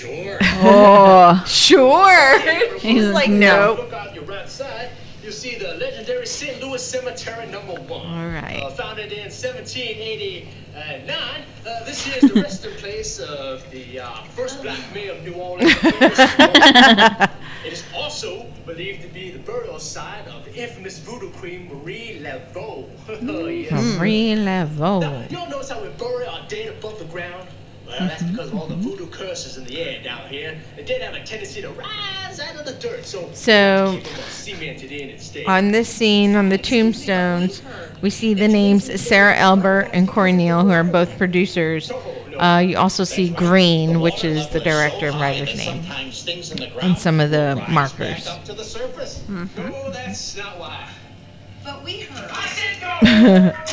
S9: Sure.
S2: Oh.
S1: Sure.
S2: He's
S1: like,
S2: no.
S1: no.
S7: Look out your right side. You'll see the legendary St. Louis Cemetery number one.
S1: All right.
S7: Uh, founded in 1789. Uh, this is the resting place of the uh, first black mayor of New Orleans. it is also believed to be the burial site of the infamous voodoo queen Marie Laveau. Oh, yes.
S1: Marie
S7: Now,
S1: Laveau.
S7: you all notice how we bury our dead above the ground? Well, that's mm-hmm, because of all the mm-hmm. voodoo curses in the air down here. The dead have a tendency to rise out of the dirt, so
S1: So,
S7: cemented in instead.
S1: on this scene, on the tombstones, we see the names Sarah Elbert and Corey Neal, who are both producers. Uh, you also see Green, which is the director and writer's name.
S9: Sometimes things in the ground
S1: And some of the
S9: rise
S1: markers.
S9: back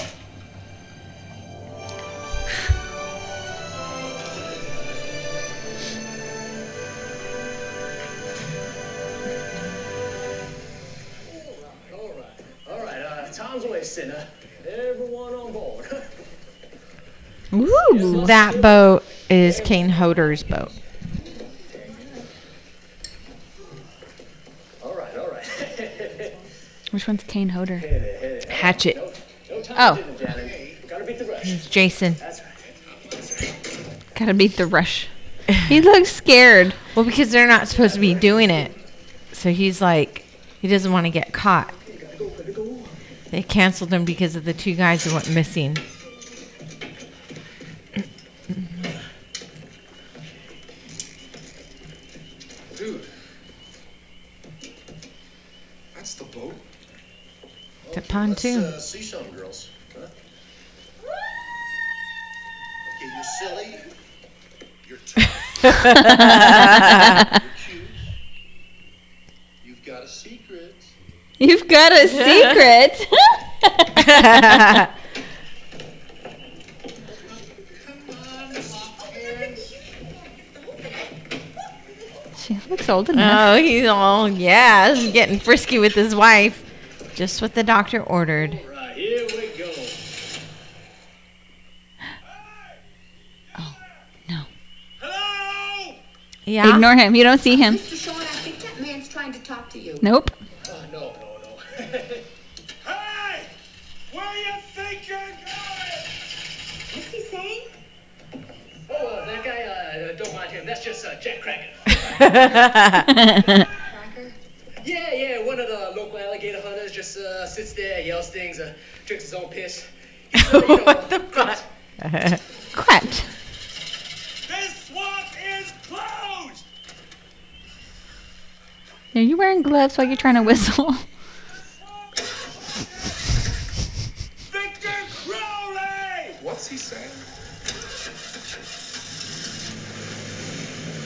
S7: right. Time's wasting. Uh, everyone on board.
S2: Ooh.
S1: That boat is Kane Hodder's boat.
S7: all right, all right.
S2: Which one's Kane Hodder?
S1: Hatchet.
S2: Oh.
S7: for dinner, Janet. Gotta beat the rush.
S1: It's Jason.
S2: Gotta beat the rush. He looks scared.
S1: Well, because they're not supposed to be doing it. So he's like, he doesn't want to get caught. They canceled them because of the two guys who went missing.
S5: Dude. That's the boat.
S1: The pontoon.
S5: Let's uh, see some girls. Huh?
S6: Okay, you're silly. You're tough. You've got a secret.
S2: You've got a secret. she looks old enough.
S1: oh, he's all yeah, he's getting frisky with his wife. Just what the doctor ordered.
S7: Right, here we go.
S2: Oh, no.
S7: Hello?
S1: Yeah.
S2: Ignore him. You don't see him.
S8: Mr. Sean, I think that man's trying to talk to you.
S2: Nope.
S7: Hey! Where you think you're going?
S8: What's he saying?
S7: Oh, uh, that guy, uh, don't mind him. That's just uh, Jack Cracker.
S8: Cracker?
S7: Yeah, yeah, one of the local alligator hunters just uh, sits there, yells things, uh, drinks his own piss. He's, uh, you know,
S1: what the fuck?
S2: Quacked.
S7: This swamp is closed!
S2: Are you wearing gloves while you're trying to whistle?
S7: Victor Crowley!
S6: What's he saying?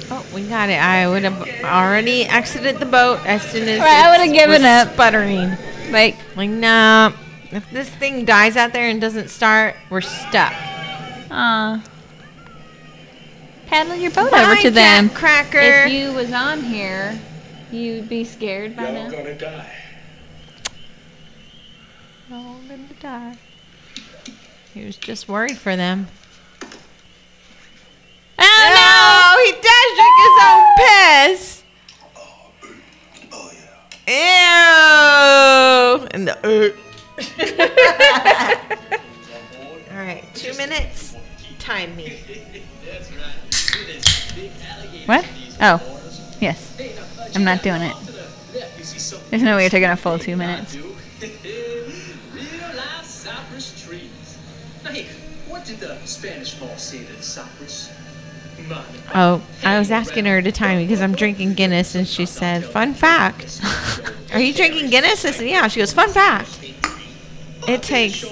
S1: Oh, we got it. I would have already exited the boat as soon as
S2: Right, I would've given
S1: was
S2: up.
S1: Sputtering.
S2: Like,
S1: Like, nah. If this thing dies out there and doesn't start, we're stuck.
S2: uh, paddle your boat
S1: Bye,
S2: over to them.
S1: Cracker.
S2: If you was on here, you'd be scared by
S6: Y'all
S2: now.
S6: gonna die.
S1: all gonna die. He was just worried for them.
S2: Oh
S1: he does drink his own piss.
S6: Oh yeah.
S1: Ew. And the. uh. All right, two minutes. Time me.
S2: What? Oh, yes. I'm not doing it. There's no way you're taking a full two minutes.
S7: Real life cypress trees. Now, hey, what did the Spanish moss say to the cypress? Money.
S1: Oh, I was asking her to time because I'm drinking Guinness, and she said, "Fun fact." Are you drinking Guinness? I said, "Yeah." She goes, "Fun fact." It takes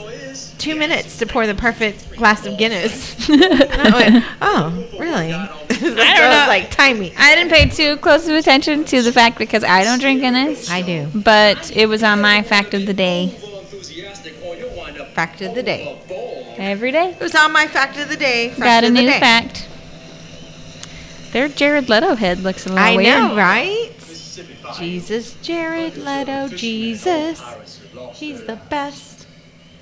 S1: two minutes to pour the perfect glass of Guinness. I went, "Oh, really?" I don't
S2: know.
S1: Like, time me.
S2: I didn't pay too close of attention to the fact because I don't drink Guinness.
S1: I do.
S2: But it was on my fact of the day
S1: Fact of the day.
S2: every day.
S1: It was on my fact of the day.
S2: Got a new fact. Their Jared Leto head looks a little
S1: I
S2: weird.
S1: know, right? Jesus, Jared Leto, Jesus. He's the best.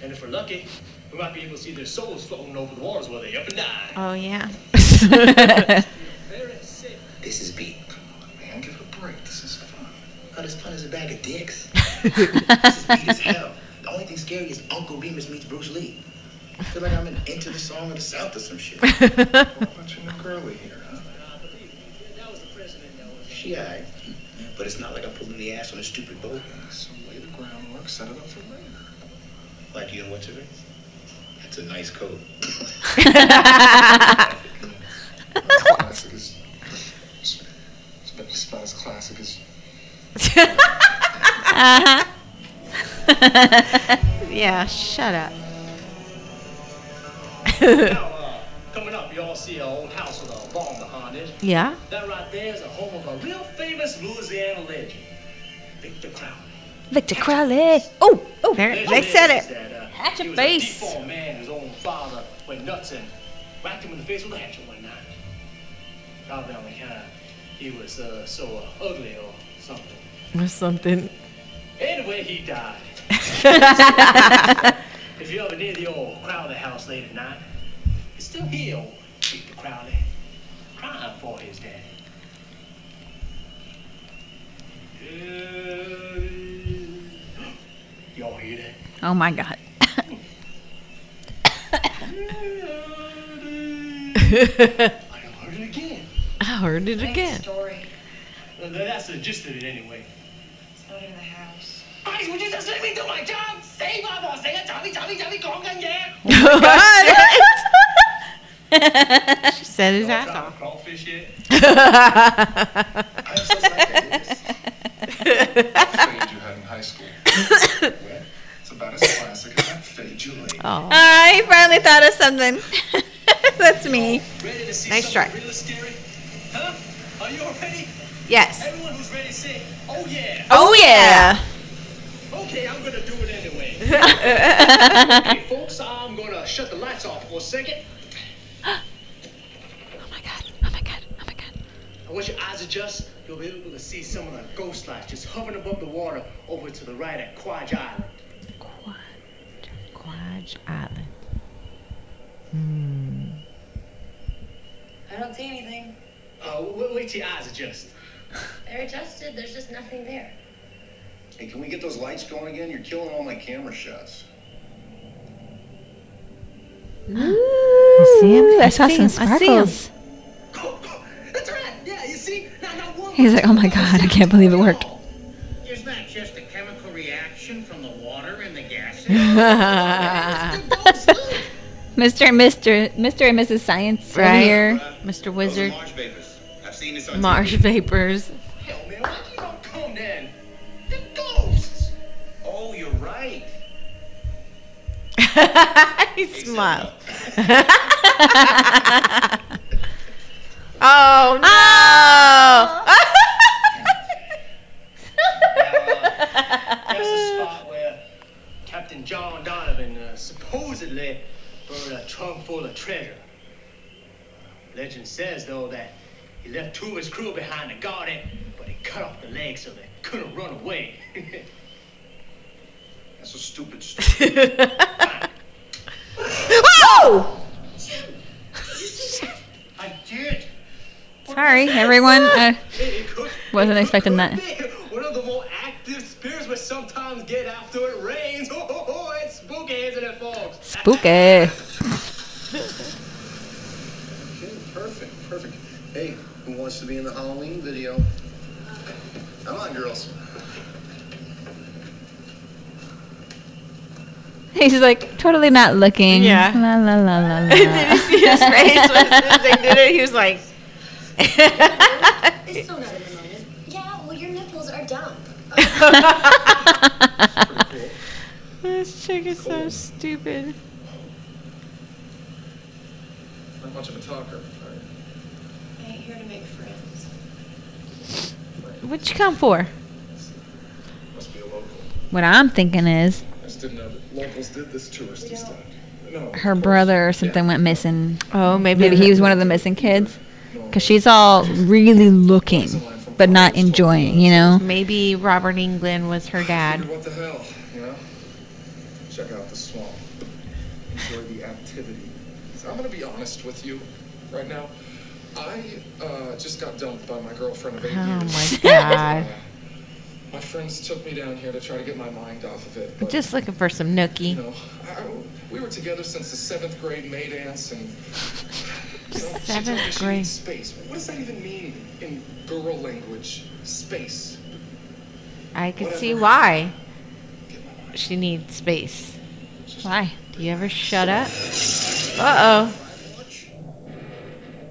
S7: And if we're lucky, we might be able to see their souls floating over the waters while they up and die.
S1: Oh, yeah.
S6: This is beat. Come on, man. Give it a break. This is fun.
S4: Not as fun as a bag of dicks. this is beat as hell. The only thing scary is Uncle Remus meets Bruce Lee. I feel like I'm in Into the Song of the South or some shit.
S6: Whole bunch of new girly here, huh?
S4: She alright. But it's not like I'm pulling the ass on a stupid boat.
S6: So lay the groundwork, set it up for later.
S4: Like you and what's her name? That's a nice coat.
S6: classic is. It's, it's about it's about as classic as.
S2: Uh-huh.
S1: yeah, shut up.
S7: Now, coming up, you all see our old house with a barn behind it.
S1: Yeah?
S7: That right there is a home of a real famous Louisiana legend, Victor Crowley.
S2: Victor Crowley. Oh, oh.
S1: There,
S7: Legend
S1: they said it.
S7: that, uh,
S2: Hatchet
S7: he was
S2: face.
S7: a deformed man whose own father went nuts and whacked him in the face with a hatchet one night. Probably on account he was uh, so uh, ugly or something.
S1: Or something.
S7: Anyway, he died. If you're ever near the old Crowley house late at night, it's still here, Peter Crowley, crying for his daddy. daddy. Y'all hear that?
S2: Oh my God.
S7: I heard it again.
S1: I heard it again.
S10: Story.
S7: That's the gist of it anyway.
S10: It's not in the house.
S7: Guys, would you just let me do my job? Save up or say a Tommy, Tommy, Tommy, Gong, and yeah. Oh what?
S1: she said his ass off.
S7: crawfish yet?
S6: I'm so sorry. Fade you had in high school. It's about as classic as that fade you laid.
S1: Oh.
S2: I finally thought of something. That's me.
S7: Ready to see
S1: Nice try.
S7: real scary?
S1: Yes.
S7: Everyone who's ready to say, oh yeah.
S1: Oh yeah.
S7: Okay, I'm gonna do it anyway. hey folks, I'm gonna shut the lights off for a second.
S2: Oh my god. Oh my god. Oh my god.
S7: And once your eyes adjust, you'll be able to see some of the ghost lights just hovering above the water over to the right at Quadge Island.
S1: Quadge Island. Hmm.
S10: I don't see anything.
S7: Uh, wait, wait till your eyes adjust.
S10: They're adjusted. There's just nothing there.
S6: Hey, can we get those lights going again? You're killing all my camera shots.
S2: Ooh, I
S1: see him?
S2: I
S1: I
S2: saw
S1: see
S2: some
S1: him. I see him.
S2: sparkles.
S7: That's right. Yeah, you see? Now, not one
S2: He's like, oh my god, I can't believe it worked.
S11: Isn't that just a chemical reaction from the water and the gases?
S2: Mr. and Mr. Mr. and Mrs. Science right
S1: Right.
S2: here.
S1: Uh,
S6: Mr. Oh,
S1: Wizard.
S6: marsh vapors. I've seen this on
S1: Marsh
S6: TV.
S1: vapors.
S7: Hell, man, why you don't come then? The ghosts.
S6: Oh, you're right.
S1: he smiles. oh no!
S7: That's the spot where Captain John Donovan uh, supposedly buried a trunk full of treasure. Legend says, though, that he left two of his crew behind to guard it, but he cut off the legs so they couldn't run away.
S6: That's a stupid story.
S1: Whoa!
S7: I did.
S2: Sorry, everyone. Uh,
S7: It could-
S2: Wasn't
S7: it
S2: expecting
S7: could
S2: that.
S7: be One of the more active spirits we sometimes get after it rains. Oh, oh, oh, it's spooky, isn't it, folks?
S2: spooky.
S6: Okay, perfect, perfect. Hey, who wants to be in the Halloween video? Come on, girls.
S2: He's like totally not looking.
S1: Yeah.
S2: La la la la la.
S1: did you see his face when as soon they did it? He was like,
S8: It's so not in the moment. Yeah, well, your nipples are dumb.
S1: "This chick is so stupid."
S5: Not much of a talker.
S10: I ain't here to make friends.
S1: What'd you come for?
S5: Must be a local.
S2: what I'm thinking is
S5: I just didn't know that locals did this touristy stuff. No. of
S2: her
S5: course.
S2: brother or something went missing.
S1: Oh, maybe,
S2: Maybe he was one of the missing kids. Cause she's all really looking, but not enjoying. You know.
S1: Maybe Robert Englund was her dad.
S5: What the hell, you know? Check out the swamp. Enjoy the activity. So I'm gonna be honest with you right now. I uh, just got dumped by my girlfriend of eight
S1: Oh
S5: years.
S1: Oh my god!
S5: My friends took me down here to try to get my mind off of it. But,
S1: Just looking for some nookie.
S5: you know, I, we were together since the seventh grade May dance, and you know, she told me
S1: Seventh grade.
S5: space. What does that even mean in girl language? Space.
S1: I can
S5: Whatever.
S1: see why
S5: Get my mind.
S1: she needs space.
S2: Why?
S1: Do you ever shut up? Uh oh.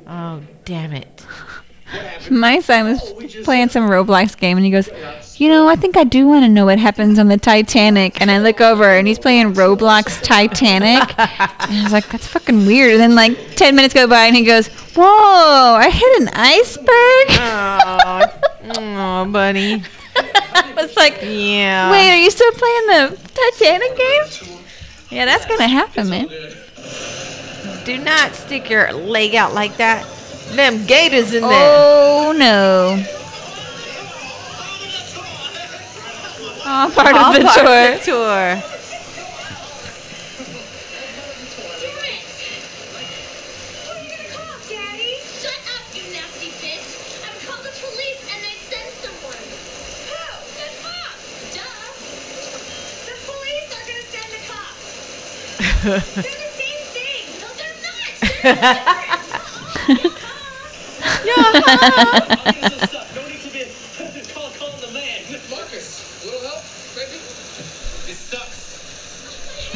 S1: Oh damn it!
S2: My son was playing some Roblox game and he goes, You know, I think I do want to know what happens on the Titanic. And I look over and he's playing Roblox Titanic. And I was like, That's fucking weird. And then, like, 10 minutes go by and he goes, Whoa, I hit an iceberg.
S1: Oh, oh, buddy.
S2: I was like,
S1: Yeah.
S2: Wait, are you still playing the Titanic game? Yeah, that's going to happen, man.
S1: Do not stick your leg out like that. Them gators in there.
S2: Oh, no. Oh, part
S1: All
S2: of the
S1: part
S2: tour.
S1: of the tour.
S8: Daddy? Shut up, you nasty bitch. I've called the police and they sent someone. Who? The cops. Duh. The police are gonna send the cops. they're the same thing. No, they're not. They're different.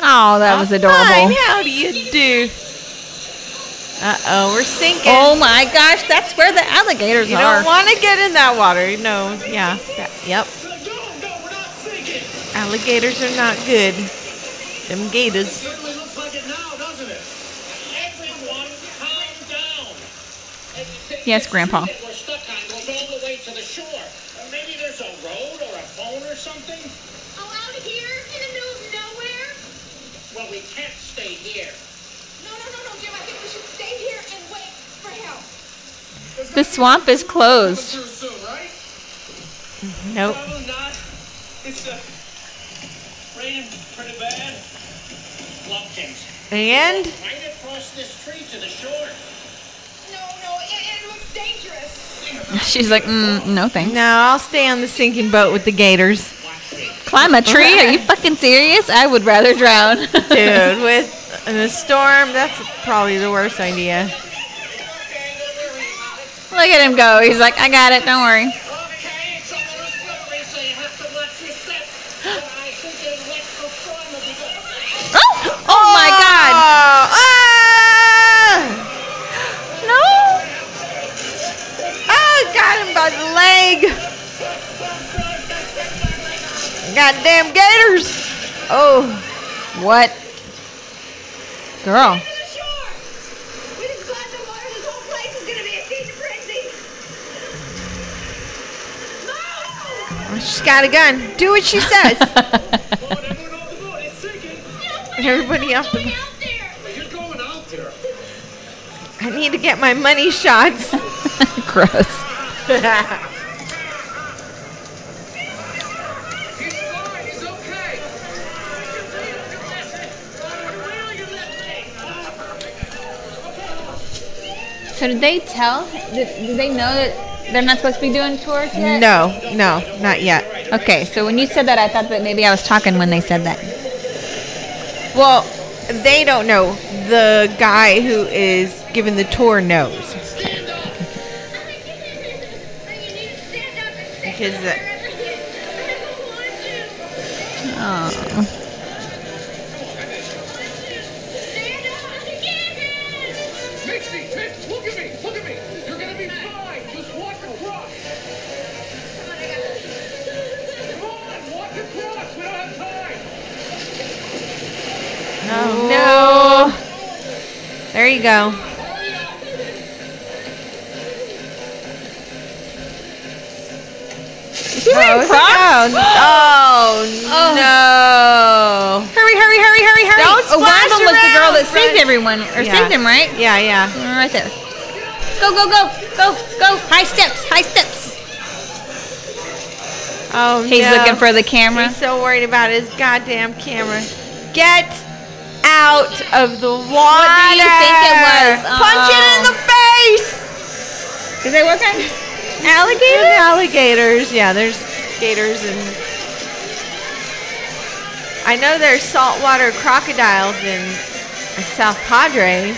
S2: Oh, that was
S1: Fine,
S2: adorable.
S1: how do you do? Uh oh, we're sinking.
S2: Oh my gosh, that's where the alligators
S1: you
S2: are.
S1: don't want to get in that water. No, yeah. that- yep. Alligators are not good. Them gators.
S7: Yes, looks like it now, doesn't it?
S11: Everyone, calm down.
S2: Yes, Grandpa.
S11: That we're stuck on goes all the way to the shore. Uh, Maybe there's a road or a phone or something.
S8: Oh, out here in the middle of nowhere?
S11: Well, we can't stay here.
S8: No, no, no, no, Jim. I think we should stay here and wait for help.
S2: The swamp is closed.
S5: Too soon, right?
S1: Nope.
S7: It's raining pretty bad.
S1: And
S11: Right across this tree to the shore.
S8: No, no, it, it looks dangerous.
S2: She's like, mm, no thanks.
S1: no, I'll stay on the sinking boat with the gators.
S2: Climb a tree? Are you fucking serious? I would rather drown.
S1: Dude, with a storm, that's probably the worst idea.
S2: Look at him go. He's like, I got it. Don't worry.
S11: Okay, it's a little slippery, so you have to watch your step. But I think the electrical storm will be good.
S2: Oh, oh my God.
S1: Oh, ah!
S2: No.
S1: Oh, got him by the leg. Goddamn gators. Oh,
S2: What? Girl.
S1: She's got a gun. Do what she says.
S7: Everyone off the boat. It's sinking.
S1: Everybody off the boat.
S8: out there.
S5: You're going out there.
S1: I need to get my money shots.
S2: Gross.
S5: He's fine. He's okay.
S2: So did they tell? Did, did they know that they're not supposed to be doing tours yet?
S1: No, no, not yet.
S2: Okay, so when you said that, I thought that maybe I was talking when they said that.
S1: Well, they don't know. The guy who is giving the tour knows.
S8: Stand up. you need
S2: Oh.
S1: There you go.
S2: Is he wearing
S1: Oh, oh, no.
S2: Hurry, hurry, hurry, hurry, hurry.
S1: Don't
S2: oh, one of them was the girl that saved everyone, or
S1: Yeah.
S2: saved him, right?
S1: Yeah, yeah.
S2: Right there. Go, go, go, go, go. High steps, high steps.
S1: Oh,
S2: He's
S1: no.
S2: looking for the camera.
S1: He's so worried about his goddamn camera. Get out of the water.
S2: What do you think it was?
S1: Punch it in the um, face.
S2: Is they work on
S1: And alligators. Yeah, there's gators and. I know there's saltwater crocodiles in South Padre.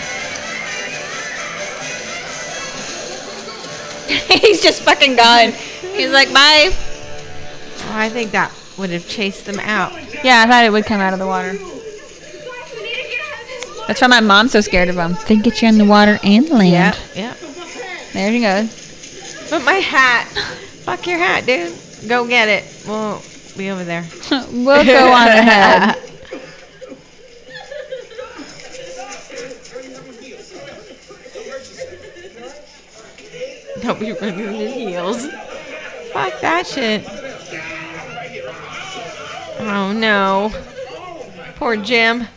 S2: He's just fucking gone. He's like, bye.
S1: Oh, I think that would have chased them out.
S2: Yeah, I thought it would come out of the water.
S8: We need to get out of this water.
S2: That's why my mom's so scared of him. They get you in the water and land.
S1: Yeah, yeah.
S2: There you go.
S1: But my hat. Fuck your hat, dude. Go get it. We'll be over there.
S2: we'll go on ahead.
S1: Don't be running in heels. Fuck that shit. Oh no. Poor Jim.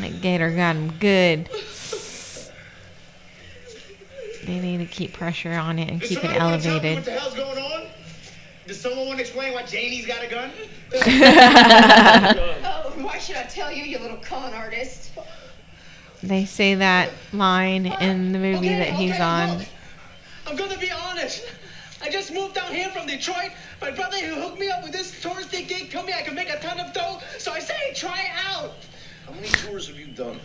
S1: That gator got him good. They need to keep pressure on it and
S4: Does
S1: keep it
S4: somebody tell
S1: elevated.
S4: What the hell's going on? Does someone want to explain why Janie's got a gun?
S10: Oh, why should I tell you, you little con artist?
S1: They say that line in the movie
S7: Okay,
S1: that he's
S7: okay,
S1: on.
S7: look. I'm gonna be honest. I just moved down here from Detroit. My brother who hooked me up with this touristy gig told me I could make a ton of dough. So I say, try it out.
S5: How many tours have you done?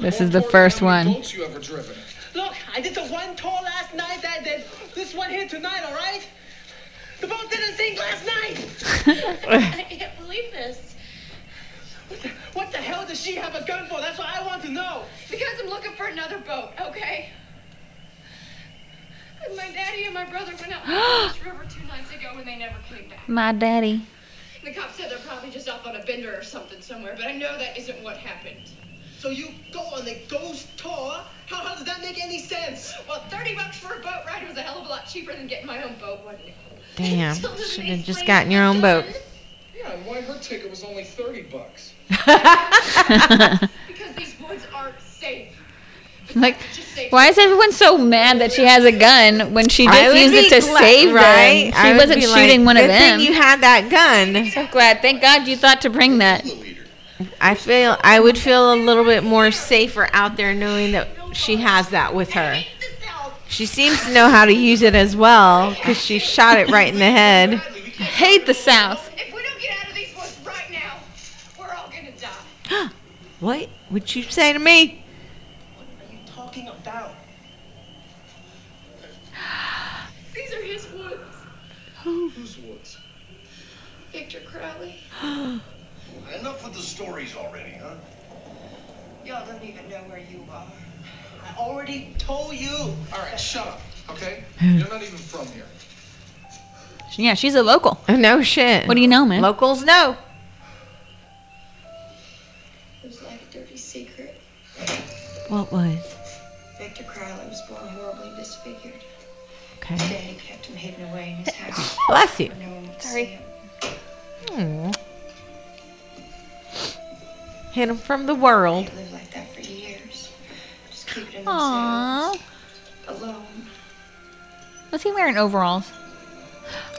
S2: This
S5: More
S2: is the first one.
S5: You ever driven?
S7: Look, I did the one tour last night. I did this one here tonight. All right. The boat didn't sink last night.
S8: I can't believe this.
S7: What the, what the hell does she have a gun for? That's what I want to know.
S8: Because I'm looking for another boat, okay? My daddy and my brother went out on this river two nights ago and they never came back.
S2: My daddy.
S8: The cops said they're probably just off on a bender or something somewhere, but I know that isn't what happened.
S7: So you go on the ghost tour? How, how does that make any sense?
S8: Well, 30 bucks for a boat ride was a hell of a lot cheaper than getting my own boat, wasn't it?
S1: Damn.
S8: Until
S1: Should have just gotten your own boat.
S5: Yeah, and why her ticket was only 30 bucks?
S8: Because these woods aren't safe.
S2: Like, why is everyone so mad that she has a gun when she
S1: I
S2: just
S1: would
S2: used it to
S1: gla-
S2: save
S1: right?
S2: them? She
S1: would
S2: wasn't
S1: be like,
S2: shooting one of
S1: "Good
S2: them.
S1: Thing you had that gun.
S2: so glad. Thank God you thought to bring that.
S1: I feel I would feel a little bit more safer out there knowing that she has that with her.
S8: The South.
S1: She seems to know how to use it as well because she shot it right in the head.
S2: Hate the South.
S8: If we don't get out of these woods right now, we're all gonna die.
S1: What would you say to me?
S7: What are you talking about?
S8: These are his woods.
S6: Whose woods?
S8: Victor Crowley.
S6: Enough with the stories already, huh?
S8: Y'all don't even know where you are.
S7: I already told you.
S5: All right, shut up, okay? You're not even from here.
S2: Yeah, she's a local.
S1: Oh, no shit.
S2: What do you know, man?
S1: Locals know.
S10: It was like a dirty secret.
S1: What was?
S10: Victor Crowley was born horribly disfigured.
S1: Okay.
S10: Daddy kept him hidden away in his house
S1: Bless you.
S10: no one
S2: Sorry.
S10: see him.
S1: Aw. Hid him from the world.
S10: He lived like that for years. Just keep it in themselves.
S2: Aww.
S10: Alone.
S2: Was he wearing overalls?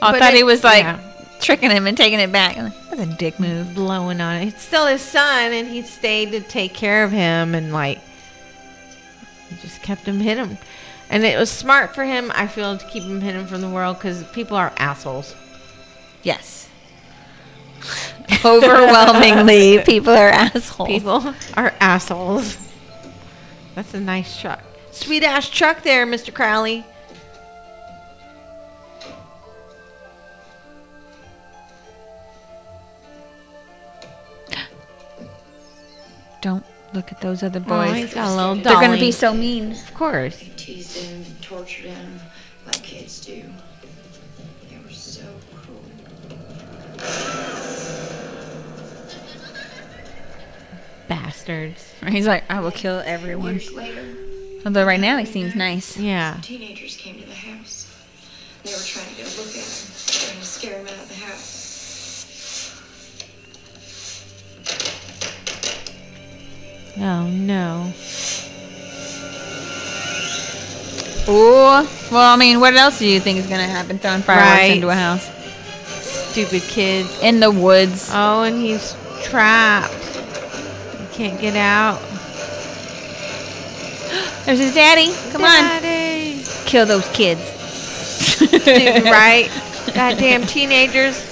S2: Oh, I
S1: But
S2: thought
S1: it-
S2: he was like
S1: yeah.
S2: tricking him and taking it back. I'm That's a dick move.
S1: blowing on it. It's still his son, and he stayed to take care of him, and like he just kept him hidden. And it was smart for him, I feel, to keep him hidden from the world because people are assholes.
S2: Yes. Overwhelmingly, people are assholes.
S1: People are assholes. That's a nice truck. Sweet ass truck there, Mr. Crowley.
S2: Don't look at those other
S1: Oh,
S2: boys.
S1: he's got a little
S2: They're gonna be so mean.
S1: Of course.
S10: They teased him, tortured him like kids do. They were so cruel.
S1: Bastards.
S2: He's like, I will kill everyone.
S10: Years later,
S2: Although right now he seems nice.
S1: Yeah.
S10: teenagers came to the house. They were trying to get a look at him, trying to scare him out of the house.
S1: Oh no.
S2: Oh Well, I mean, what else do you think is gonna happen? Throwing fireworks
S1: Right.
S2: into a house
S1: Stupid kids.
S2: in the woods.
S1: Oh, and he's trapped. He can't get out.
S2: There's his daddy. Come
S1: Daddy.
S2: on, kill those kids.
S1: Dude, right? Goddamn teenagers.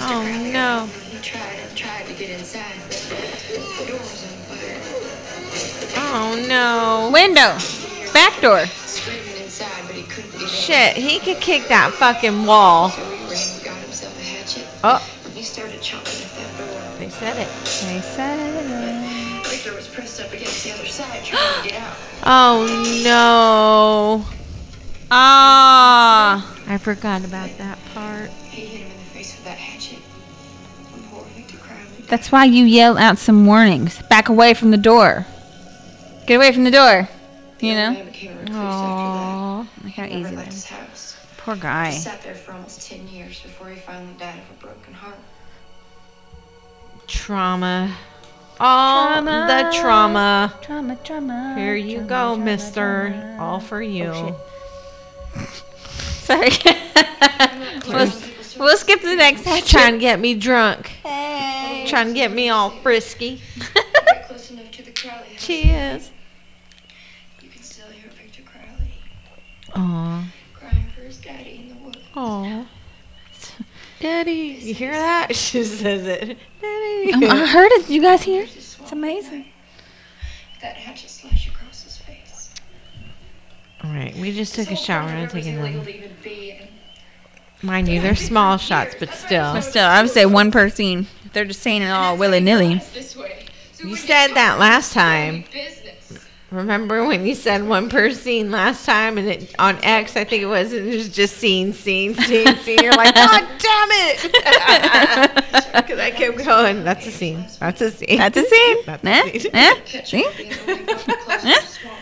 S1: Oh no.
S10: He tried and tried to get inside, but the door was on fire.
S1: Oh no.
S2: Window, back door.
S10: Screaming inside, but he couldn't get.
S1: Shit, he could kick that fucking wall.
S10: So he ran and got himself a hatchet.
S1: Oh,
S10: And he started chopping at that door.
S1: they said it.
S2: They
S10: Victor was pressed up against the other side trying to get out.
S1: Oh no.
S2: Ah.
S1: I forgot about that part.
S10: He hit him in the face with that hatchet. Poor Victor Crowley.
S2: That's why you yell out some warnings. Back away from the door. Get away from the door. You know?
S10: Man became a recluse after
S1: Aww.
S2: Look how easy that
S10: left his
S2: is. Poor
S10: He
S2: guy.
S10: sat there for almost 10 years before he finally died of a broken heart.
S1: Trauma. All the trauma.
S2: Trauma, trauma.
S1: Here you
S2: trauma,
S1: go,
S2: trauma,
S1: mister.
S2: trauma.
S1: All for you.
S2: Oh, shit. Sorry. we'll, we'll skip the next
S1: Trying
S2: section.
S1: to get me drunk. Hey. Trying to get me all frisky.
S10: Close enough to the Crowley house.
S1: Cheers.
S10: You can still hear Victor Crowley
S1: Aw.
S10: crying for his daddy in the woods.
S1: Aw. Daddy, you hear that? She says it. Daddy.
S2: Oh, I heard it. You guys hear?
S10: Just
S2: It's amazing.
S10: back. That hatchet slash across his face.
S1: right, we just took a shower. I'm taking
S10: illegal
S1: them.
S10: to even be in.
S1: Mind you, they're small shots, but still.
S2: But still, I would say one per scene. They're just saying it all willy nilly.
S10: This. So
S1: You said that last
S10: it's gonna
S1: time.
S10: Be Business.
S1: Remember when you said one per scene last time, and it, on X, I think it was, it was just scene, scene, scene, scene. You're like, God damn it! Because I kept going. That's a scene. That's a scene.
S2: That's a scene.
S1: That's
S2: Eh?
S1: a scene.
S2: Eh?
S10: Pitch
S2: See?
S10: being only got close to
S2: Huh?
S10: the swamp.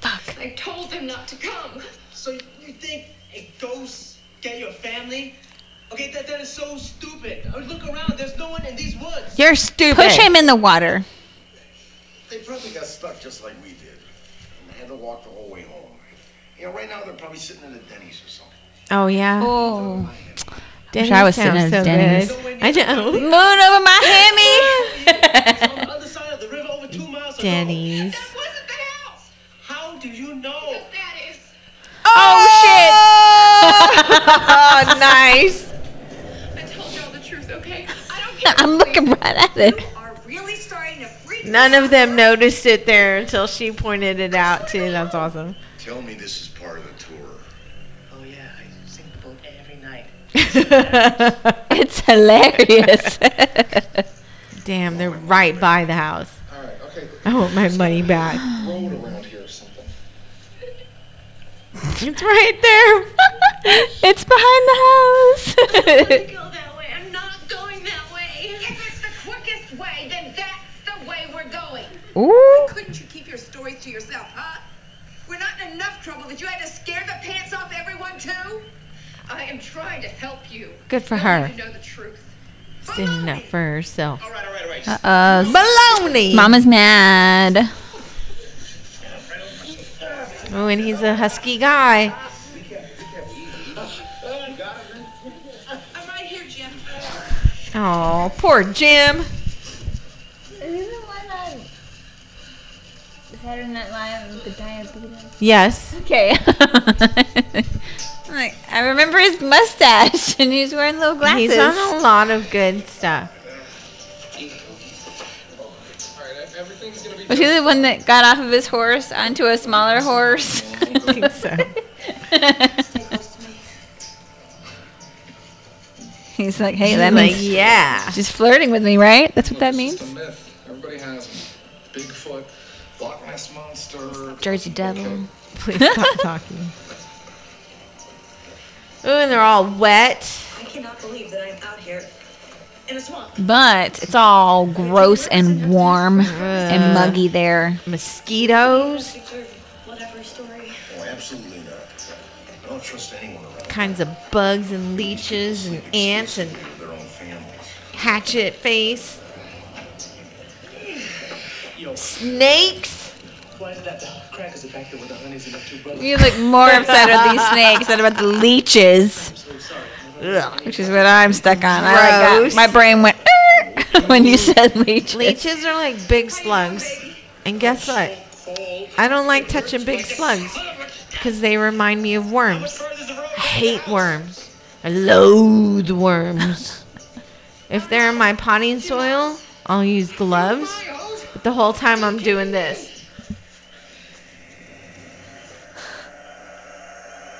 S2: Fuck.
S10: I told him not to come.
S7: So you think a ghost get your family? Okay, that, that is so stupid. I look around. There's no one in these woods.
S1: You're stupid.
S2: Push him in the water.
S6: They probably got stuck just like we did. And they had to walk the whole way home. You know, right now they're probably sitting in a Denny's or something.
S1: Oh, yeah.
S2: Oh.
S1: Denny's
S2: I was sitting
S1: sounds
S2: at
S1: so
S2: Denny's.
S1: good. I know.
S2: Moon over my hammy.
S7: other side of the river over two miles.
S1: Denny's.
S10: That wasn't the house.
S7: How do you know?
S10: That is.
S1: Oh, oh, shit! oh nice.
S10: I told y'all the truth, okay? I don't care.
S2: I'm looking right at it.
S8: Are really starting to freak
S1: None of them noticed it there until she pointed it out, too. That's awesome.
S6: Tell me this is part of the tour.
S7: Oh yeah, I sing the boat every night.
S2: It's hilarious.
S1: Damn, they're right by the house.
S6: All right, okay.
S1: I want my money back.
S6: Road around here or something.
S1: It's right there.
S2: it's behind the house. Ooh.
S8: Couldn't you keep your stories to yourself, huh? We're not in enough trouble that you had to scare the pants off everyone too?
S10: I am trying to help you.
S1: Good for her.
S10: need to know the truth.
S1: Standing up for herself.
S7: All right, all right, all right.
S2: Uh,
S1: Baloney.
S2: Mama's mad.
S1: Oh, and he's a husky guy.
S8: I'm right here, Jim.
S1: Oh, poor Jim.
S2: Saturday Night Live with the diabetes.
S1: Yes.
S2: Okay. like I remember his mustache, and he's wearing little glasses.
S1: He's on a lot of good stuff.
S5: All right, everything's gonna be.
S2: Was he the one that got off of his horse onto a smaller horse?
S1: I think so.
S2: He's like, hey,
S1: He's
S2: that
S1: like,
S2: means
S1: yeah.
S2: she's flirting with me, right? That's what that means.
S5: just a myth. Everybody has. Bigfoot, Loch Ness monster,
S2: Jersey Devil.
S1: Please stop talking. Ooh, and they're all wet.
S8: I cannot believe that I'm out here in a swamp.
S2: But it's all gross and warm and muggy there.
S1: Mosquitoes.
S8: Whatever story.
S6: Oh, absolutely not. I don't trust anyone around
S1: Kinds of bugs and leeches and ants and
S6: their own families.
S1: hatchet face.
S7: Yo,
S1: Snakes.
S7: why is that? The crackers are back there with the honeys and the two brothers.
S2: You look more upset at these snakes than about the leeches,
S7: So sorry.
S1: Ugh.
S2: which is what I'm stuck on. I like got- my brain went "Er," when you said leeches.
S1: Leeches are like big slugs. And guess what? I don't like touching big slugs because they remind me of worms. I hate worms. I loathe worms. If they're in my potting soil, I'll use gloves. But the whole time I'm doing this.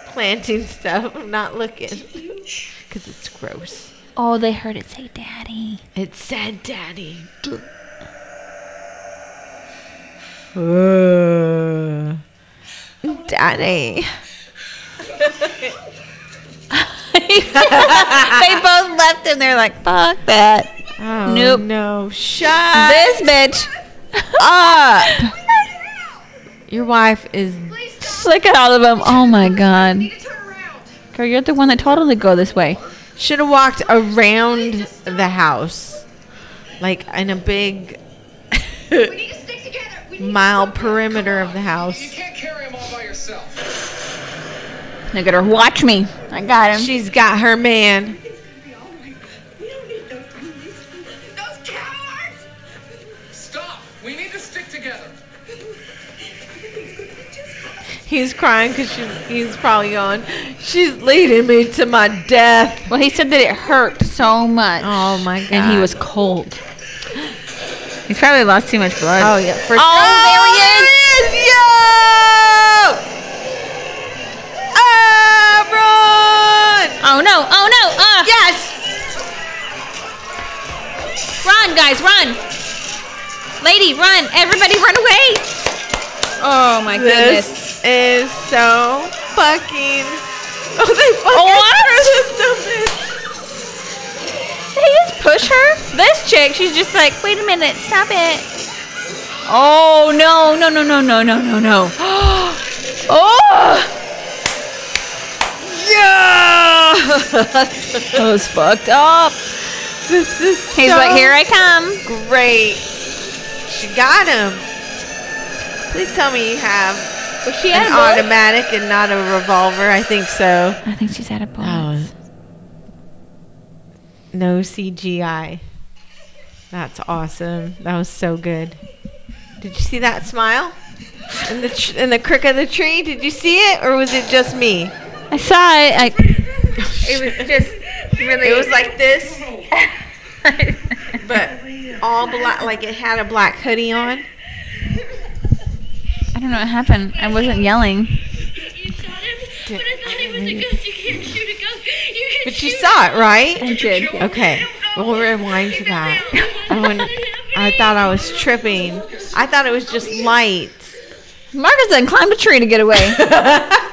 S1: Planting stuff. I'm not looking. Because it's gross.
S2: Oh, they heard it say daddy.
S1: It said daddy. Uh, daddy.
S2: they both left and They're like, fuck that.
S1: Oh,
S2: Nope.
S1: no. Shut
S2: This bitch.
S1: Up. Your wife is.
S2: Look at all of them. Oh my god. Girl, you're the one that told him to go this way.
S1: Should have walked around the house. Like in a big
S8: We need to stick together. We need
S1: mile perimeter of the
S5: You
S1: house.
S5: can't carry them all by yourself.
S2: Look at her. Watch me. I got him.
S1: She's got her man. He's crying because she's he's probably on. She's leading me to my death.
S2: Well, he said that it hurt so much.
S1: Oh my god!
S2: And he was cold. He's probably lost too much blood.
S1: Oh yeah. For
S2: oh, sure. there he is!
S1: Yo! Run!
S2: oh no! Oh no! Uh.
S1: Yes!
S2: Run, guys, run! Lady, run! Everybody, run away! Oh my goodness.
S1: This is so fucking. Oh, they fucking oh,
S2: What?
S1: threw this
S2: Did he just push her? This chick, she's just like, wait a minute, stop it. Oh no, no, no, no, no, no, no, no. oh! Yeah! that was fucked up.
S1: This is
S2: He's
S1: so
S2: like, here I come.
S1: great. She got him. Please tell me you have
S2: Was she
S1: an automatic and not a revolver. I think so.
S2: I think she's out of bullets.
S1: Oh. No CGI. That's awesome. That was so good. Did you see that smile? In the tr- in the crook of the tree? Did you see it, or was it just me?
S2: I saw it. I, it was just really.
S1: It was like this, but all black. Like it had a black hoodie on.
S2: I don't know what happened. I wasn't yelling.
S8: You shot him, but I thought it was a ghost. You can't shoot a ghost. You can
S1: But you
S8: shoot
S1: saw it, right?
S2: I did.
S1: Okay, we'll rewind to that. I, went, I thought I was tripping. I thought it was just lights.
S2: Marcus then climbed a tree to get away.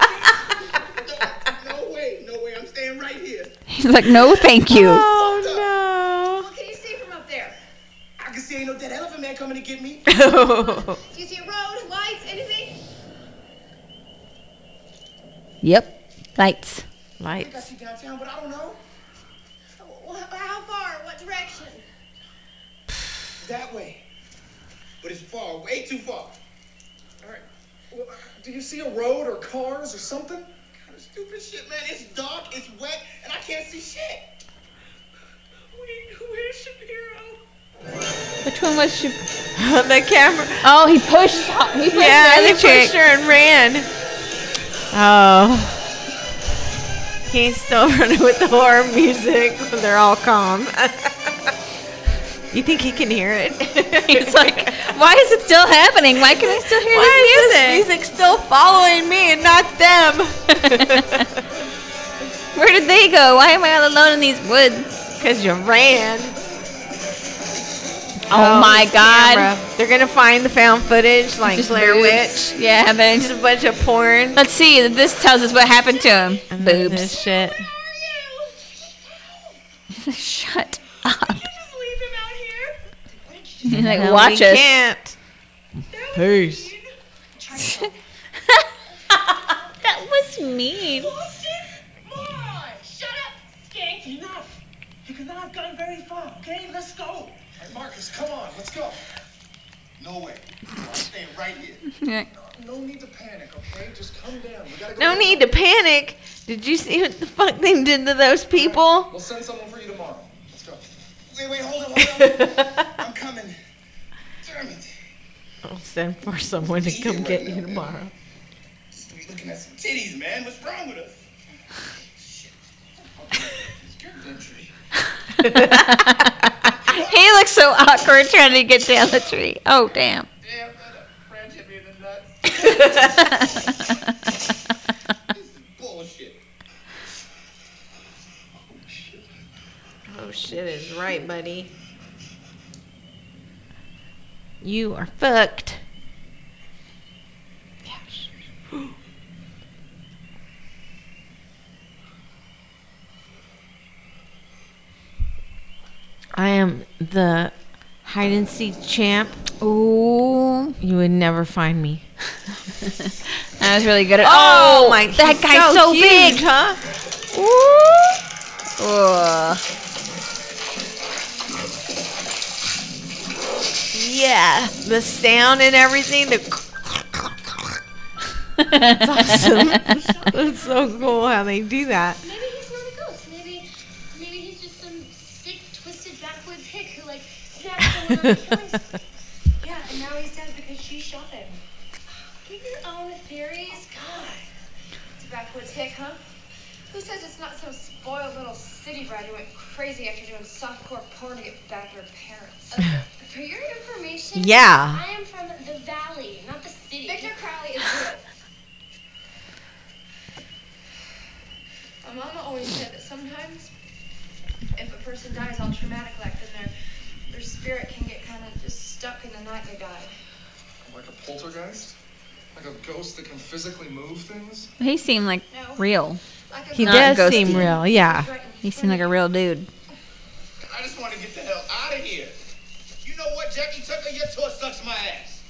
S6: No way, no way. I'm staying right here.
S2: He's like, no, thank you.
S1: Oh no.
S8: What can you see from up there?
S6: I can see ain't no dead elephant man coming to get me.
S1: no!
S8: Do you see a road, lights, anything?
S2: Yep. Lights.
S6: I
S1: lights.
S6: see downtown, but I don't know.
S8: Wh- How far? What direction?
S6: That way. But it's far, way too far.
S5: All right. Well, do you see a road or cars or something?
S6: Kind of stupid shit, man. It's dark, it's wet, and I can't see shit.
S8: Wait, where's Shapiro?
S2: Which one was she?
S1: the camera.
S2: Oh, he pushed. He pushed
S1: Yeah,
S2: the
S1: they pushed her and ran. Oh. He's still running with the horror music when they're all calm. you think he can hear it?
S2: He's like, why is it still happening? Why can I still hear
S1: Why is
S2: this music?
S1: music still following me and not them?
S2: Where did they go? Why am I all alone in these woods?
S1: Because you ran.
S2: Oh, oh,
S1: my
S2: god.
S1: camera. They're gonna find the found footage like
S2: Just
S1: Blair
S2: boobs.
S1: Witch.
S2: Yeah, but
S1: Just a bunch of porn.
S2: let's see. This tells us what happened to him.
S1: And
S2: Boobs.
S1: This shit.
S2: Shut up.
S8: Just leave him out here.
S2: He's like,
S1: No,
S2: watch
S1: we
S2: us.
S1: can't. Peace.
S2: that was mean.
S8: Boston? Shut up, skank!
S7: Enough. You cannot have gotten very far, okay? Let's go.
S5: Marcus, come on, let's go.
S6: No way. I'm staying right here.
S2: Yeah.
S5: No need to panic, okay? Just calm down. We gotta go.
S1: No
S5: get
S1: need to
S5: help.
S1: panic. Did you see what the fuck they did to those people?
S5: We'll send someone for you tomorrow. Let's go.
S6: Wait, wait, hold on, hold on. I'm coming. Damn it.
S1: I'll send for someone to come get you tomorrow.
S6: Just be looking at some titties, man. What's wrong with us? Shit. Okay. Let's get the tree.
S2: He looks so awkward trying to get down the tree. Oh, damn.
S6: Damn, that hit me in the nuts. This is bullshit.
S1: Oh shit is right, buddy. You are fucked. Gosh. I am the hide and seek champ.
S2: Ooh.
S1: You would never find me.
S2: I was really good at
S1: Oh, oh my!
S2: That guy's so,
S1: huge,
S2: big.
S1: huh?
S2: Ooh. Ugh.
S1: Yeah, the sound and everything. The That's awesome. That's so cool how they do that.
S8: Yeah, and now he's dead because she shot him.
S10: Give your own theories. God.
S8: It's a backwoods hick, huh? Who says it's not some spoiled little city brat who went crazy after doing softcore porn to get back at her parents?
S10: For your information,
S1: Yeah.
S10: I am from the valley, not the city.
S8: Victor Crowley is real. My mama always said that sometimes, if a person dies all traumatic like then their their spirit can get kind of just stuck in the night they died.
S5: Like a poltergeist? Like a ghost that can physically move things?
S2: He seemed like real.
S1: He
S2: Not
S1: does seem real. Yeah.
S2: He seemed like a real dude.
S6: I just want to get the hell out of here. You know what, Jackie Tucker? Your tour sucks my ass.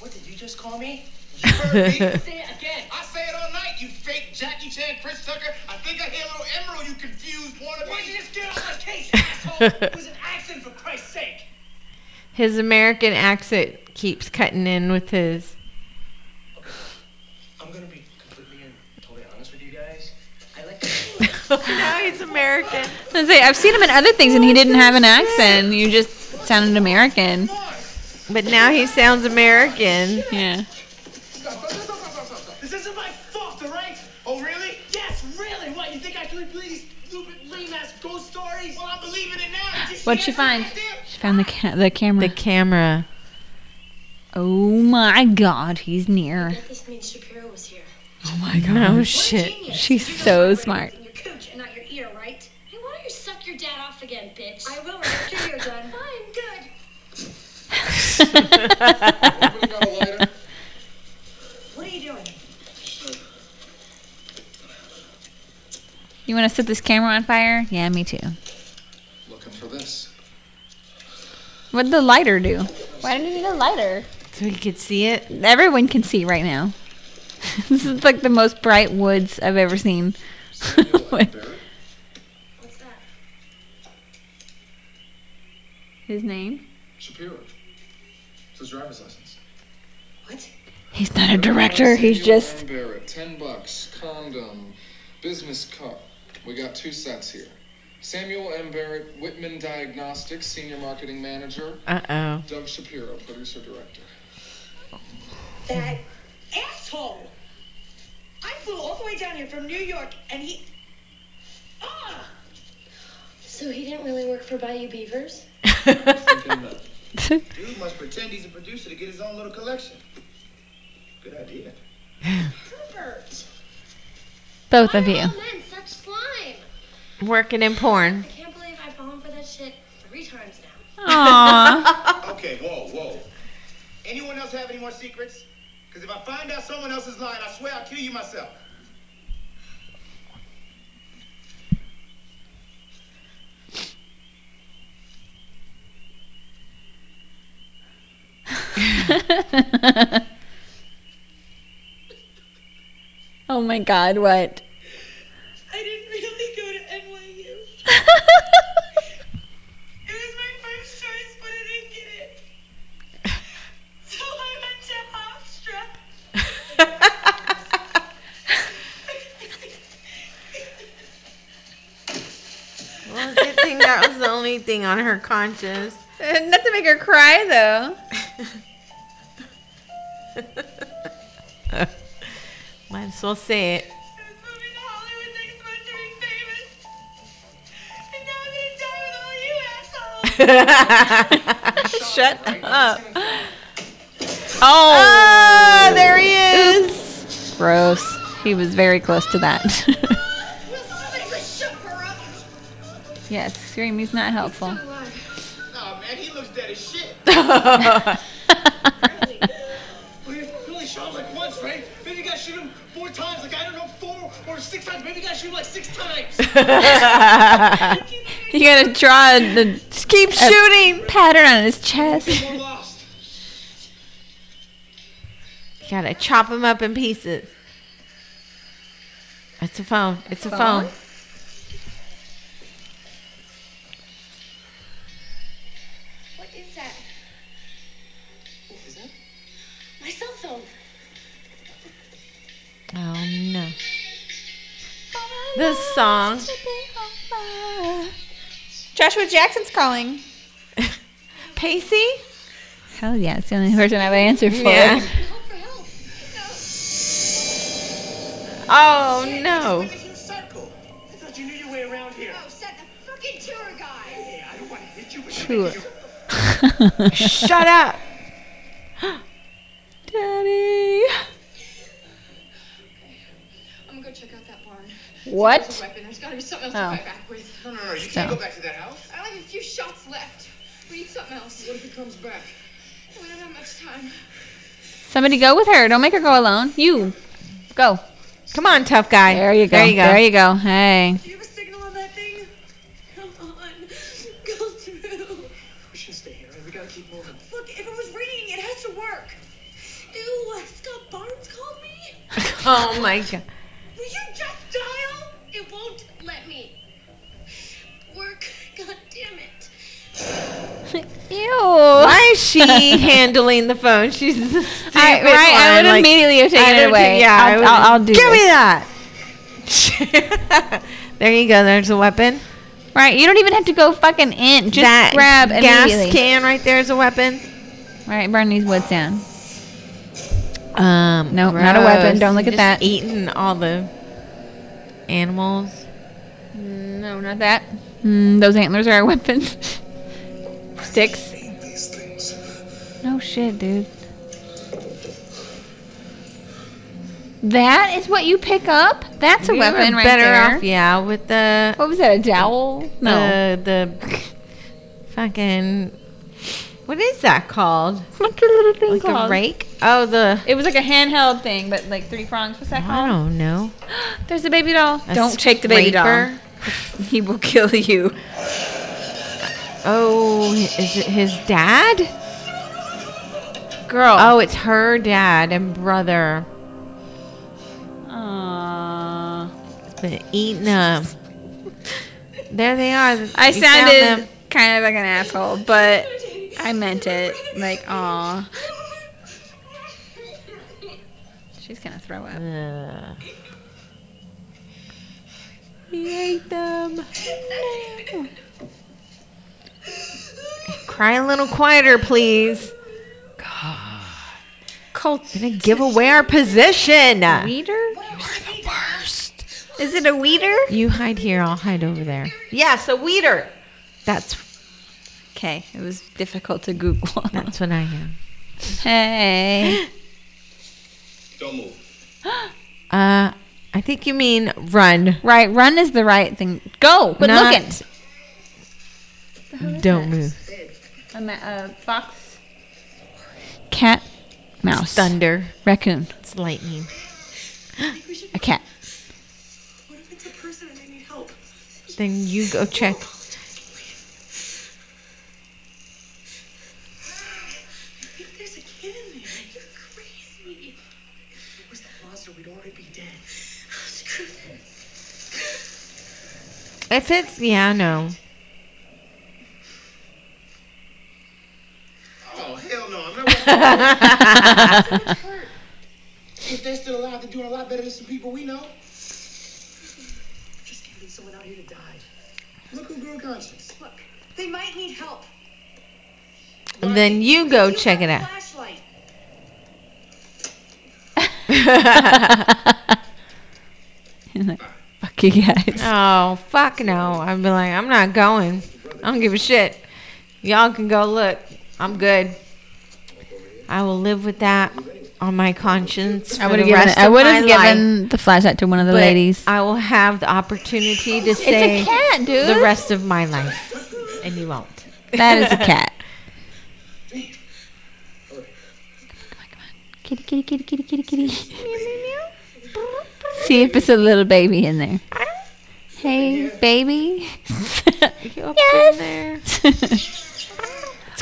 S7: What did you just call me?
S6: You heard me.
S7: Say it again.
S6: I say it all night, you fake Jackie Chan, Chris Tucker. I think I hear a little emerald, you confused wannabe.
S7: Why don't you just get off my case, asshole? It was an accident, for Christ's sake.
S1: His American accent keeps cutting in with his.
S7: I'm gonna be completely and totally honest with you guys. I like
S1: now he's American.
S2: I say I've seen him in other things, and he didn't have an accent. You just sounded American.
S1: But now he sounds American.
S2: Yeah.
S7: This isn't my fault, alright?
S6: Oh, really?
S7: Yes, really? What, you think I can believe these stupid, lame-ass ghost stories?
S6: Well, I'm believing it now.
S2: What'd she
S6: that
S2: find?
S6: Right
S2: found the ca- the camera.
S1: The camera.
S2: oh my God, he's near.
S10: This means Shapiro was here.
S2: Oh my God.
S1: No shit.
S2: She's so smart.
S10: In your cooch and not your ear, right? Hey, why don't you suck your dad off again, bitch? I will right after you're done. Fine, good.
S5: Anybody got a lighter?
S10: What are you doing?
S2: You want to set this camera on fire? Yeah, me too.
S5: Looking for this.
S2: What'd the lighter do? Why did you need a lighter?
S1: So he could see it.
S2: Everyone can see right now. this is like the most bright woods I've ever seen.
S5: Samuel L. Barrett.
S10: What's that?
S2: His name?
S5: Shapiro. It's his driver's license.
S10: What?
S2: He's not a director. He's just.
S5: Ten bucks, condom, business cup. We got two sets here. Samuel M. Barrett, Whitman Diagnostics, senior marketing manager.
S1: Uh oh.
S5: Doug Shapiro, producer director.
S12: That asshole! I flew all the way down here from New York and he. Ah!
S10: So he didn't really work for Bayou Beavers?
S4: Dude must pretend he's a producer to get his own little collection. Good idea.
S12: Rupert!
S2: Both of you.
S10: Oh, man, such slime.
S1: Working in porn.
S10: I can't believe I've fallen for that shit three times now.
S2: Aww.
S4: Okay, whoa, whoa. Anyone else have any more secrets? Because if I find out someone else is lying, I swear I'll kill you myself.
S2: oh my God, what?
S12: I didn't really go to NYU. It was my first choice, but I didn't get it. So I went to Hofstra.
S1: Well, good thing that was the only thing on her conscience.
S2: Not to make her cry, though.
S1: Might as well say it.
S12: I was moving to Hollywood next month to be famous. And now I'm gonna die with all you assholes.
S2: Shut up.
S5: It's gonna-
S2: Oh.
S1: Ah, there he is.
S2: Gross. He was very close to that.
S12: Will somebody just shut her up?
S2: yes, screaming's not helpful.
S4: Nah, man, he looks dead as shit.
S7: Well, you only shot him like once, right? Maybe you gotta shoot him four times, like I don't know, four or six times. Maybe you gotta shoot him like six times.
S2: You gotta draw the
S1: keep shooting.
S2: pattern on his chest.
S7: Lost.
S1: Gotta chop him up in pieces. It's a phone. It's a phone.
S10: What
S1: Oh no. This song.
S2: Joshua Jackson's calling.
S1: Pacey?
S2: Hell yeah, it's the only person I have an answer for.
S1: Yeah.
S10: Help for help.
S1: Oh no.
S7: Make a huge circle.
S2: What?
S12: Weapon. There's gotta be something else
S2: Oh.
S12: to fight back with.
S4: No, no, no, you
S2: So.
S4: can't go back to that house.
S12: I only have a few shots left. We need something else.
S7: What if he comes back?
S12: We don't have much time.
S2: Somebody go with her. Don't make her go alone. You go.
S1: Come on, tough guy.
S2: There you go.
S1: There you go.
S2: There you go. Hey.
S12: Do you have a signal on that thing? Come on. Go through.
S3: We should stay here. We gotta keep moving.
S12: Look, if it was ringing, it has to work. Ew, Scott Barnes called me.
S1: Oh my god.
S2: Ew.
S1: Why is she handling the phone? She's the
S2: I,
S1: stupid
S2: right, I would
S1: like,
S2: immediately have taken it away.
S1: think- yeah, I
S2: I'll,
S1: would-
S2: I'll, I'll do
S1: Give me that. there you go. There's a weapon.
S2: Right, you don't even have to go fucking in. Just
S1: that
S2: grab
S1: gas can right there is a weapon.
S2: Right, burn these woods down.
S1: Um,
S2: Nope, not a weapon. Don't look at
S1: Just
S2: that.
S1: Eating all the animals.
S2: No, not that. Mm, those antlers are our weapons. Sticks. No shit, dude. That is what you pick up? That's a
S1: We
S2: weapon right
S1: better
S2: there.
S1: off, yeah, with the
S2: What was that, a dowel? No.
S1: the the fucking what is that called?
S2: What's the little thing
S1: Like
S2: called?
S1: a rake? Oh, the
S2: It was like a handheld thing, but like three prongs. What's that
S1: I
S2: called?
S1: don't know.
S2: There's a baby doll.
S1: A
S2: don't take the baby doll. He will kill you.
S1: Oh, is it his dad?
S2: Girl.
S1: Oh, it's her dad and brother.
S2: Aww.
S1: Been eating them. There they are.
S2: I
S1: You
S2: sounded kind of like an asshole, but I meant it. Like, aw. She's gonna throw up.
S1: Ugh. He ate them. Cry a little quieter, please.
S2: Cold
S1: Gonna give away our position.
S2: weeder? You're the worst. Is it a weeder?
S1: You hide here. I'll hide over there. Yes, a weeder. That's
S2: Okay, it was difficult to Google.
S1: that's what I am.
S2: hey.
S6: Don't move.
S1: Uh, I think you mean run.
S2: Right, run is the right thing. Go, but
S1: Not-
S2: look it.
S1: Don't move.
S2: A, ma- a fox, cat, mouse,
S1: Thunder.
S2: raccoon,
S1: It's lightning.
S2: a cat.
S12: What if it's a person and they need help?
S1: Then you go check.
S12: I think there's a kid in there.
S8: You're crazy.
S3: If it was the monster, we'd already be dead.
S8: Screw this.
S1: If it's yeah, no.
S4: Oh, hell no. I'm not If they're still alive, they're doing a lot better than some people we know.
S3: Just can't leave someone out here to die.
S4: Look who grew a conscience.
S12: Look, they might need help.
S1: And then you go
S12: You
S1: check it out.
S12: Flashlight.
S2: Fuck you guys.
S1: oh fuck no! I'd be like, I'm not going. I don't give a shit. Y'all can go look. I'm good. I will live with that on my conscience.
S2: I would have given. I would have
S1: life.
S2: given the flashlight to one of the
S1: But
S2: ladies.
S1: I will have the opportunity to say
S2: It's a cat, dude.
S1: the rest of my life, and you won't.
S2: that is a cat. Kitty, kitty, kitty, kitty, kitty, kitty. See if it's a little baby in there. Hey, baby.
S1: You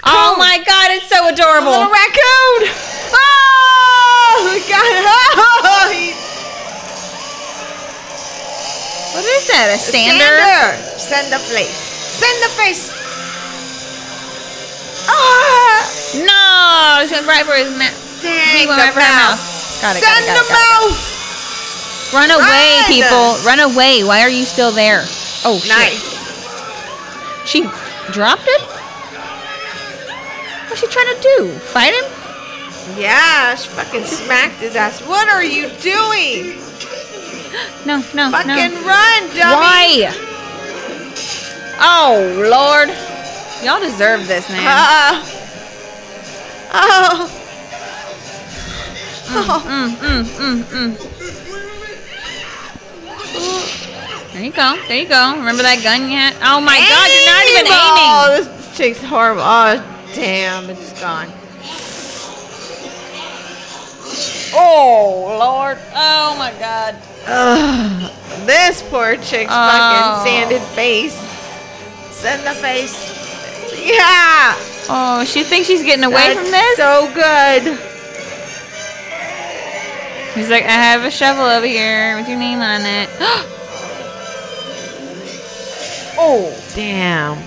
S1: up
S2: oh my god, it's so adorable.
S1: Little raccoon! Oh, we got it! Oh, he-
S2: What is that? A sander?
S1: Sander! Send the face. Send the face. Ah!
S2: No, it's right for his mouth.
S1: Dang,
S2: He went right for
S1: mouth.
S2: mouth. Got it, got it, got
S1: the
S2: it, got it.
S1: mouth.
S2: Run away,
S1: Run!
S2: people. Run away. Why are you still there? Oh, shit.
S1: Nice.
S2: She dropped it? What's she trying to do? Fight him?
S1: Yeah, she fucking smacked his ass. What are you doing?
S2: No, no, no.
S1: Fucking
S2: no.
S1: run, dummy.
S2: Why? Oh, Lord. Y'all deserve this, man.
S1: Uh, oh. Oh.
S2: Mm, mm, mm, mm. There you go. There you go. Remember that gun you had? Oh my god, you're not even aiming.
S1: Oh, this chick's horrible. Oh, damn, it's gone.
S2: Oh Lord! Oh my God!
S1: Ugh, this poor chick's
S2: Oh.
S1: fucking sanded face. Send the face. Yeah.
S2: Oh, she thinks she's getting away
S1: That's
S2: from this.
S1: So good.
S2: He's like, I have a shovel over here with your name on it.
S1: Oh, damn.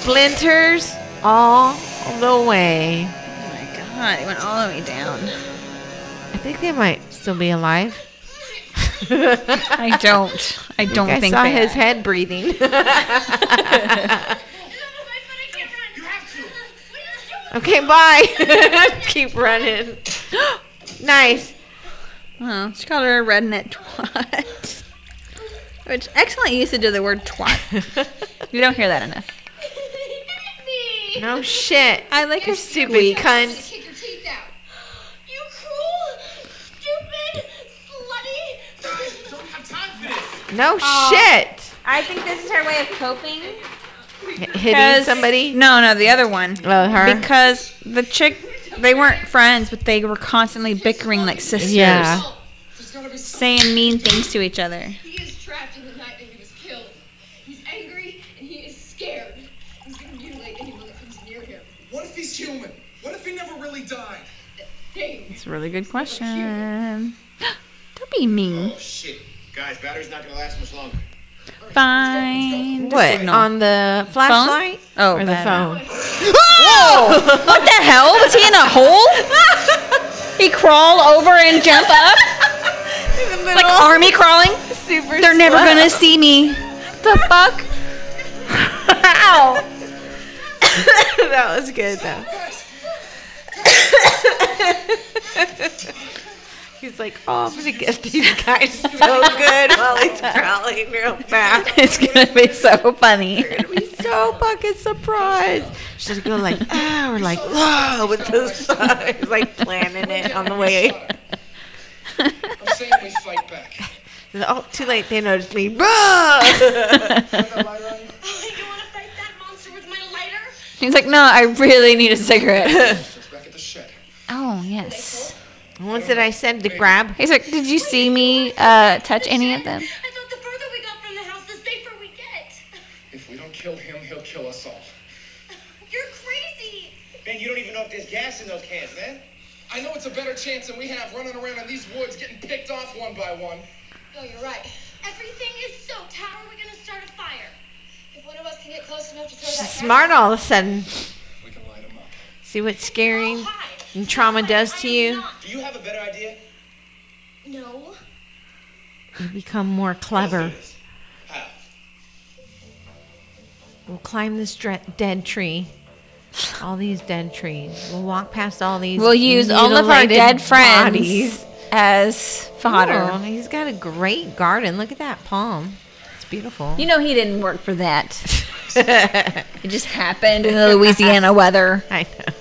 S1: Splinters all the way.
S2: oh my God! It went all the way down.
S1: I think they might still be alive.
S2: I don't. I don't
S1: I
S2: think
S1: saw
S2: they
S1: his
S2: are.
S1: head breathing. okay, bye. Keep running. nice.
S2: Oh, she called her a redneck twat. Which excellent usage of the word twat. you don't hear that enough.
S1: No shit.
S2: I like her
S1: Stupid
S2: squeak.
S1: cunt.
S8: Kick your teeth out. You cruel, stupid, slutty.
S3: Guys, don't have time for this.
S1: No
S2: Aw.
S1: shit.
S2: I think this is her way of coping.
S1: Hitting
S2: 'Cause-
S1: somebody?
S2: No, no, the other one.
S1: Oh, her?
S2: Because the chick, they weren't friends, but they were constantly bickering like sisters.
S1: Yeah.
S3: There's gotta be some.
S2: Saying mean things to each other.
S8: He is trapped in the night that he was killed. He's angry and he is scared. He's gonna mutilate anyone that comes near him.
S5: What if he's human? What if he never really died?
S8: Dang.
S2: It's a really good question. Don't be mean.
S4: Oh shit. Guys, battery's not gonna last much longer.
S2: Fine.
S1: What?
S2: Signal.
S1: On the flashlight?
S2: Oh,
S1: or the phone?
S2: Whoa! what the hell? Was he in a hole? he crawl over and jump up? Like army crawling?
S1: Super
S2: They're never gonna see me. The fuck? Ow!
S1: that was good though. He's like, oh, I'm gonna get these guys so good while he's crawling real fast.
S2: It's gonna be so funny.
S1: They're gonna be so fucking surprised. She's gonna go like, ah, or like, whoa, with the sun. He's like planning it on the way.
S5: I'm saying we fight back.
S1: Oh, too late. They noticed me. Run!
S8: Oh, you wanna fight that monster with my lighter?
S2: He's like, no, I really need a cigarette.
S5: It's back at the shed.
S2: Oh, yes.
S1: The ones that I send to grab?
S2: He's like, did you see me uh, touch any of them?
S8: I thought the further we got from the house, the safer we get.
S5: If we don't kill him, he'll kill us all.
S8: You're crazy.
S4: Man, you don't even know if there's gas in those cans, man.
S5: I know it's a better chance than we have running around in these woods getting picked off one by one.
S8: No, you're right. Everything is soaked. How are we gonna start a fire? If one of us can get close enough to throw
S1: She's
S8: that
S1: smart all of a sudden.
S5: We can light him up.
S1: See what scaring and trauma does to you?
S4: Do you have a better idea?
S8: No.
S1: You become more clever.
S4: How?
S1: We'll climb this dre- dead tree. All these dead trees. We'll walk past all these.
S2: We'll use all of our dead friends
S1: bodies.
S2: as fodder.
S1: Oh, he's got a great garden. Look at that palm. It's beautiful.
S2: You know he didn't work for that. It just happened in the Louisiana weather.
S1: I know.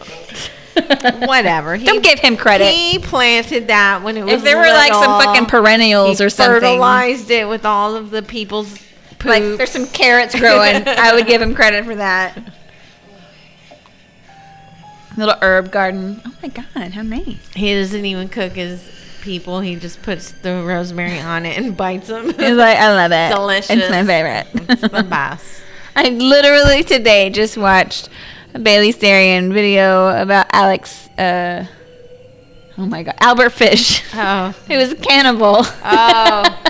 S1: Whatever. He,
S2: Don't give him credit.
S1: He planted that when it was
S2: If there were like some fucking perennials or something,
S1: fertilized it with all of the people's poop.
S2: like there's some carrots growing, I would give him credit for that. Little herb garden. Oh my god, how nice.
S1: he doesn't even cook his people. He just puts the rosemary on it and bites them.
S2: He's like, I love it.
S1: Delicious.
S2: It's my favorite.
S1: It's the best.
S2: I literally today just watched Bailey Sarian video about Alex. Uh, oh my god, Albert Fish.
S1: Oh.
S2: He was a cannibal.
S1: Oh.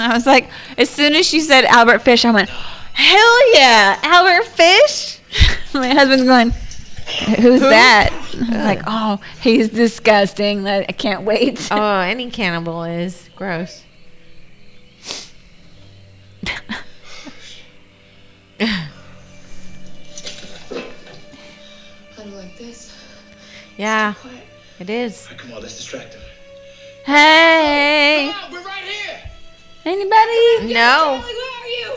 S2: I was like, as soon as she said Albert Fish, I went, hell yeah, Albert Fish. My husband's going, who's that? I was like, oh, he's disgusting. I can't wait.
S1: Oh, any cannibal is gross. Yeah, it is.
S4: All right, come on, let's distract her.
S2: Hey,
S3: Come on, we're right here.
S2: anybody?
S1: No.
S8: Where are you?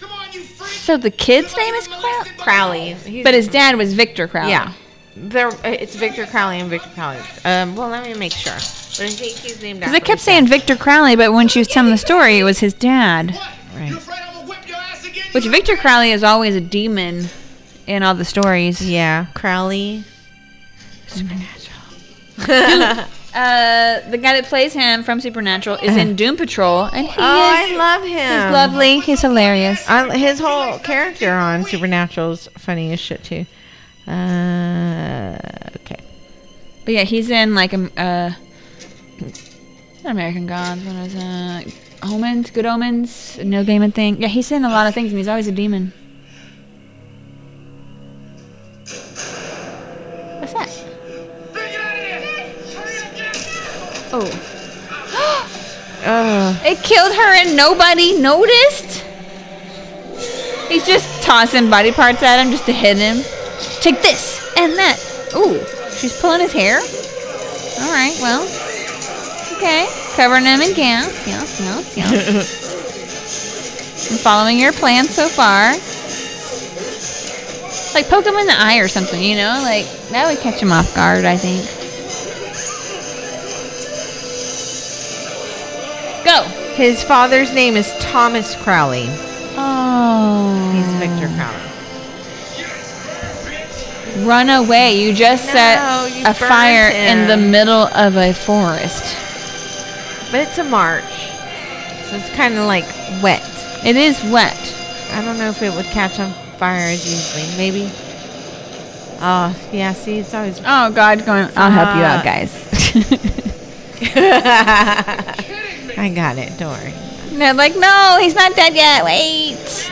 S3: Come on, you freak.
S2: So the kid's name is Crow-
S1: Crowley. He's-
S2: But his dad was Victor Crowley.
S1: Yeah. There, it's Victor Crowley and Victor Crowley. Um, well, let me make sure. But I think he's named
S2: Because
S1: after.
S2: they kept
S1: his
S2: saying Victor Crowley, but when she was telling the story, it was his dad.
S3: What?
S1: Right.
S3: You afraid I'm gonna whip your ass again?
S2: Which Victor Crowley is always a demon in all the stories.
S1: Yeah, Crowley.
S2: Uh, the guy that plays him from Supernatural is in Doom Patrol, and he
S1: oh, I
S2: is
S1: love him.
S2: he's lovely. He's hilarious.
S1: I, his whole character on Supernatural's funny as shit too. Uh, okay.
S2: But yeah, he's in like um, uh, American Gods. What is it? Omens, Good Omens, No Game and Thing. Yeah, he's in a lot of things, and he's always a demon. It killed her and nobody noticed. He's just tossing body parts at him just to hit him. Take this and that. Ooh, she's pulling his hair. All right, well, okay, covering him in gas. Yes, yes, yes. I'm following your plan so far. Like poke him in the eye or something, you know? Like that would catch him off guard, I think. Go.
S1: his father's name is Thomas Crowley.
S2: Oh.
S1: He's Victor Crowley.
S2: Run away. You just
S1: No,
S2: set
S1: you
S2: a fire in the middle of a forest.
S1: But it's a March, so it's kind of like wet.
S2: It is wet.
S1: I don't know if it would catch on fire as easily. Maybe. Oh, yeah. See, it's always.
S2: Oh, God, going. I'll help you out, guys.
S1: I got it. Don't worry.
S2: And they're like, no, he's not dead yet. Wait.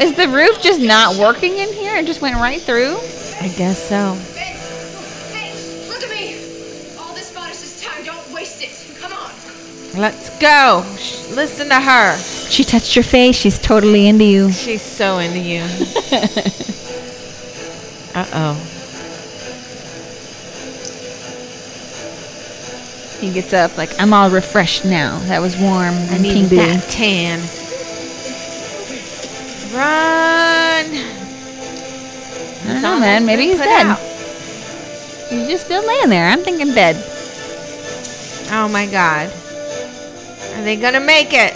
S2: Is the roof just not working in here? It just went right through?
S1: I guess so.
S8: Hey, look at me. All this bought us is time. Don't waste it. Come on.
S1: Let's go. Shh, Listen to her.
S2: She touched your face. She's totally into you.
S1: She's so into you. Uh oh.
S2: He gets up like, I'm all refreshed now. That was warm.
S1: I
S2: and
S1: need that tan. Run.
S2: I don't know, man. Maybe he's dead.
S1: out.
S2: He's just still laying there. I'm thinking dead.
S1: Oh my god. Are they gonna make it?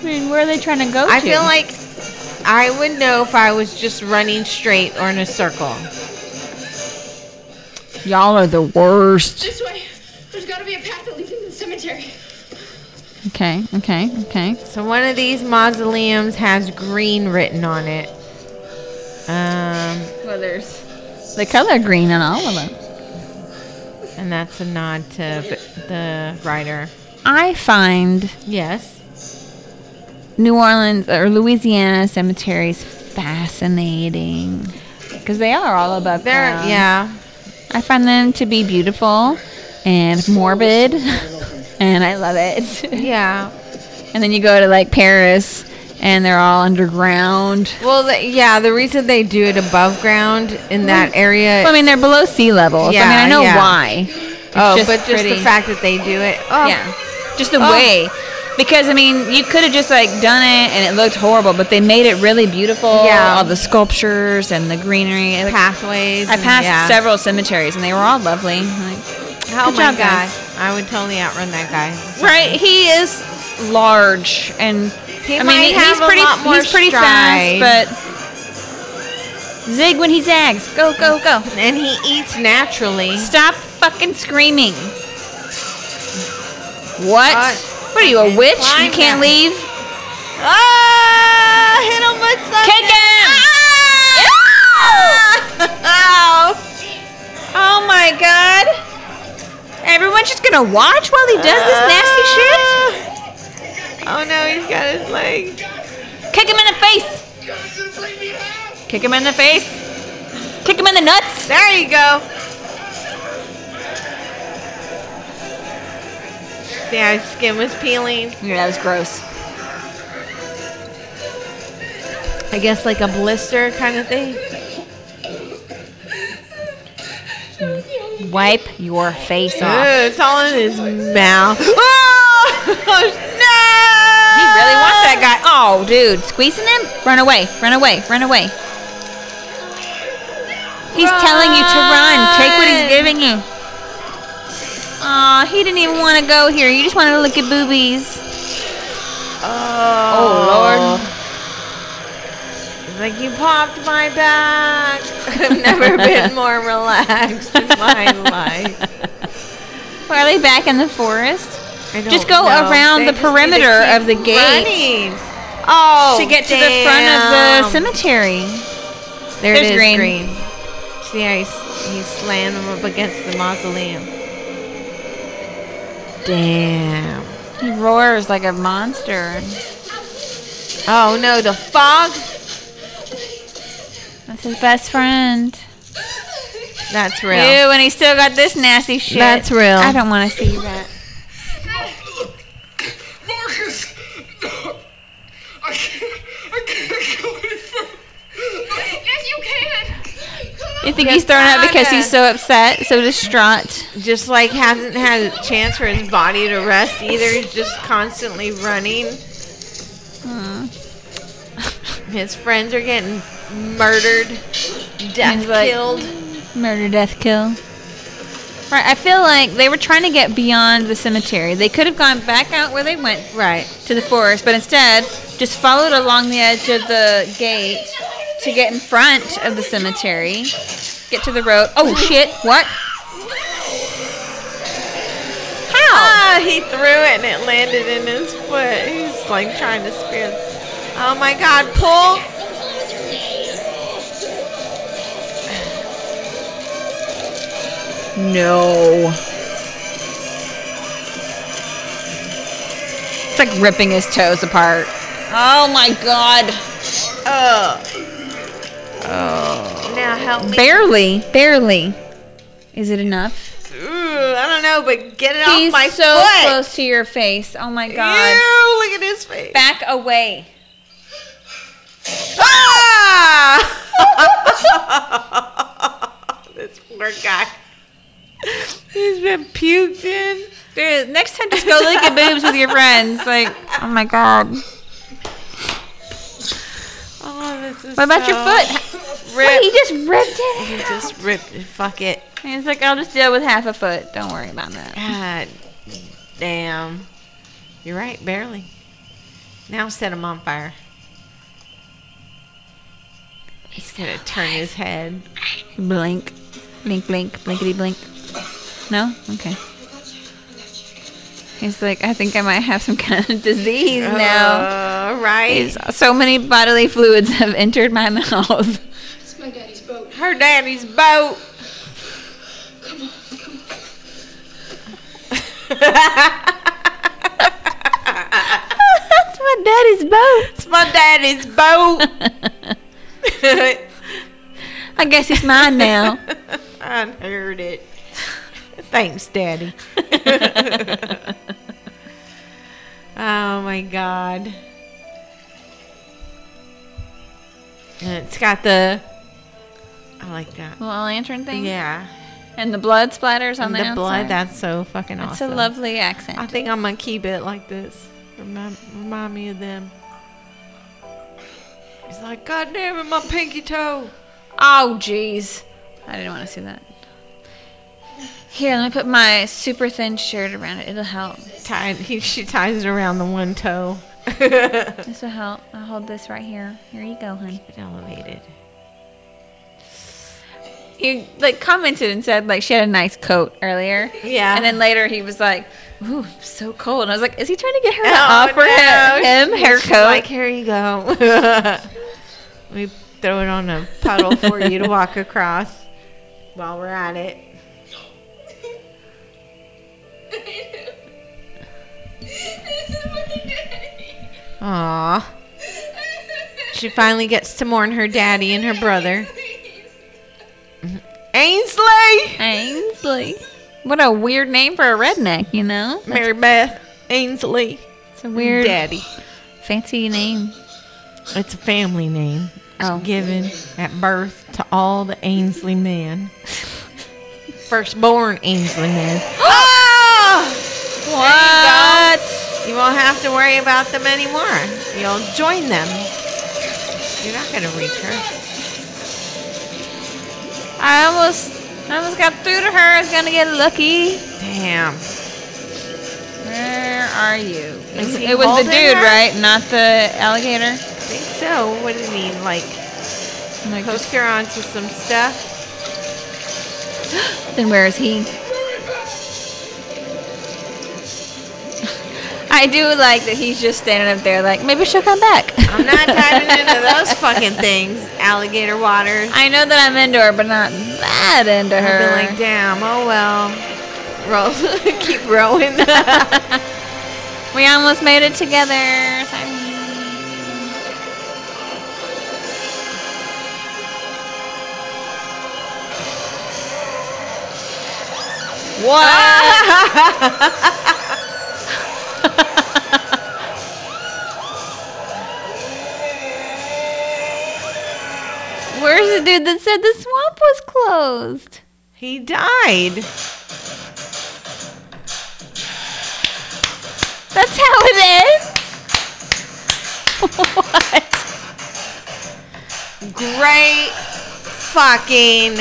S2: I mean, where are they trying to go
S1: I
S2: to?
S1: feel like I would know if I was just running straight or in a circle.
S2: Y'all are the worst.
S8: This way. There's got to be a path that leads into the cemetery.
S2: Okay, okay, okay.
S1: So one of these mausoleums has green written on it. Um,
S2: Well, there's the color green on all of them.
S1: and that's a nod to v- the writer.
S2: I find
S1: Yes.
S2: New Orleans or Louisiana cemeteries fascinating because they are all above
S1: They're
S2: ground.
S1: yeah.
S2: I find them to be beautiful and morbid, and I love it.
S1: Yeah.
S2: and then you go to like Paris, and they're all underground.
S1: Well, the, yeah. The reason they do it above ground in that area.
S2: Well, I mean, they're below sea level. so, I mean, I know
S1: yeah.
S2: why.
S1: oh,
S2: just
S1: but just the fact that they do it. Oh,
S2: Yeah, just the
S1: Oh.
S2: way. Because I mean, you could have just like done it and it looked horrible, but they made it really beautiful.
S1: Yeah.
S2: all the sculptures and the greenery. Looked-
S1: pathways.
S2: I
S1: and-
S2: passed
S1: yeah.
S2: several cemeteries and they were all lovely. Like,
S1: Oh
S2: Good
S1: my
S2: job,
S1: god!
S2: guys.
S1: I would totally outrun that guy.
S2: right, he is large and
S1: He
S2: I
S1: might
S2: mean, he's
S1: a
S2: pretty.
S1: lot more
S2: he's pretty
S1: stride.
S2: fast, but zig when he zags. Go, go, go!
S1: and he eats naturally.
S2: Stop fucking screaming. What?
S1: Uh,
S2: what are you, a witch? You can't leave?
S1: Ah! Hit him with something.
S2: Kick him!
S1: Ah!
S2: Oh my god! Everyone's just gonna watch while he does this nasty shit?
S1: Oh no, he's got his leg.
S2: Kick him in the face! Kick him in the face! Kick him in the nuts!
S1: There you go. How his skin was peeling?
S2: Yeah, that was gross.
S1: I guess like a blister kind of thing.
S2: Wipe your face
S1: Ew,
S2: off.
S1: it's all in his mouth. Oh, no!
S2: He really wants that guy. Oh, dude, squeezing him? Run away, run away, run away. He's telling you to run. Take what he's giving you. Aw, he didn't even want to go here. You just wanted to look at boobies.
S1: Oh, oh
S2: Lord.
S1: Like you popped my back. I've never been more relaxed in my life.
S2: Are they back in the forest?
S1: I
S2: Just
S1: don't
S2: go
S1: know.
S2: around
S1: They
S2: the
S1: just need to
S2: perimeter of the gate
S1: running. Oh,
S2: to get to the front of the cemetery.
S1: There
S2: There's
S1: it is,
S2: green.
S1: green. See how he's, he's slammed him up against the mausoleum. Damn.
S2: He roars like a monster.
S1: Oh no, the fog.
S2: That's his best friend.
S1: That's real.
S2: Ew, and he still got this nasty shit.
S1: That's real.
S2: I don't want to see that.
S6: Marcus! no. I can't, I can't go any further.
S8: Yes, you can.
S2: You think he's throwing up because he's so upset, so distraught?
S1: Just like hasn't had a chance for his body to rest either. He's just constantly running.
S2: Hmm.
S1: His friends are getting murdered, death
S2: like-
S1: killed.
S2: Murder, death, kill. Right, I feel like they were trying to get beyond the cemetery. They could have gone back out where they went
S1: Right.
S2: to the forest, but instead just followed along the edge of the gate to get in front of the cemetery, get to the road. Oh shit! What? How?
S1: Ah, he threw it and it landed in his foot. He's like trying to spear. Oh my god, pull!
S2: No. It's like ripping his toes apart. Oh my god.
S1: Oh. Now help me.
S2: Barely, barely. Is it enough?
S1: Ooh, I don't know, but get it
S2: He's
S1: off my
S2: so
S1: foot.
S2: close to your face. Oh my god.
S1: Ew, look at his face.
S2: Back away.
S1: Ah! this poor guy. He's been puked in.
S2: Dude, next time just go lick at boobs with your friends. Like, oh my god.
S1: This is
S2: What about your
S1: so
S2: foot? Wait, he just ripped it.
S1: He just ripped it. Fuck it.
S2: He's like, I'll just deal with half a foot. Don't worry about that.
S1: God damn. You're right, barely. Now set him on fire. He's gonna turn his head.
S2: Blink, blink, blink, blinkety blink. No? Okay. He's like, I think I might have some kind of disease now.
S1: Uh, right?
S2: He's, so many bodily fluids have entered my mouth.
S8: It's my daddy's boat.
S1: Her daddy's boat.
S8: Come on, come on.
S2: That's my daddy's boat.
S1: It's my daddy's boat.
S2: I guess it's mine now.
S1: I heard it. Thanks, Daddy. oh my God. And it's got the. I like that.
S2: Little lantern thing.
S1: Yeah.
S2: And the blood splatters on the,
S1: the blood.
S2: outside.
S1: That's so fucking awesome.
S2: It's a lovely accent.
S1: I think I'm gonna keep it like this. Remind, remind me of them. He's like, God damn it, my pinky toe.
S2: Oh, jeez. I didn't want to see that. Here, let me put my super thin shirt around it. It'll help.
S1: Tied. He, she ties it around the one toe.
S2: This will help. I'll hold this right here. Here you go, honey.
S1: It elevated.
S2: He like commented and said like she had a nice coat earlier.
S1: Yeah.
S2: And then later he was like, "Ooh, so cold." And I was like, "Is he trying to get her to
S1: Oh,
S2: offer
S1: no.
S2: him her
S1: She's
S2: coat?"
S1: Like, here you go. Let me throw it on a puddle for you to walk across while we're at it. Aw. She finally gets to mourn her daddy and her brother. Ainsley!
S2: Ainsley. What a weird name for a redneck, you know? That's-
S1: Mary Beth Ainsley.
S2: It's a weird,
S1: Daddy.
S2: fancy name.
S1: It's a family name. It's
S2: Oh.
S1: given at birth to all the Ainsley men. Firstborn Ainsley men. Ah!
S2: What?
S1: You won't have to worry about them anymore. You'll join them. You're not gonna reach her.
S2: I almost, I almost got through to her. I was gonna get lucky.
S1: Damn.
S2: Where are you?
S1: Is
S2: it was the dude,
S1: her?
S2: right? Not the alligator.
S1: I think so. What did he mean like?
S2: Like,
S1: Hooked her onto some stuff.
S2: then where is he? I do like that he's just standing up there, like maybe she'll come back.
S1: I'm not diving into those fucking things. Alligator waters.
S2: I know that I'm into her, but not that into
S1: I've
S2: her.
S1: been like, damn, oh well. Roll, keep rowing.
S2: we almost made it together. Sorry. Where's the dude that said the swamp was closed?
S1: he died.
S2: That's how it ends. what?
S1: Great fucking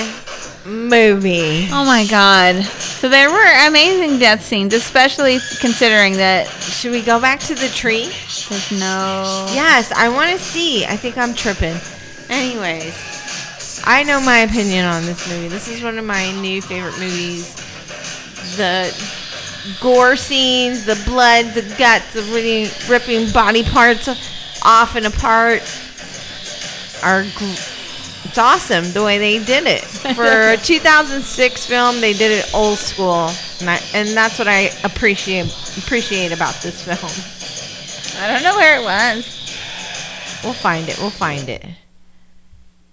S1: movie.
S2: Oh my god. So there were amazing death scenes, especially considering that
S1: Should we go back to the tree?
S2: there's no.
S1: Yes, I want to see. I think I'm tripping. Anyways, I know my opinion on this movie. This is one of my new favorite movies. The gore scenes, the blood, the guts, the really ripping body parts off and apart are. Gr- it's awesome the way they did it. For a 2006 film, they did it old school, and, I, and that's what I appreciate appreciate about this film.
S2: I don't know where it was.
S1: We'll find it. We'll find it.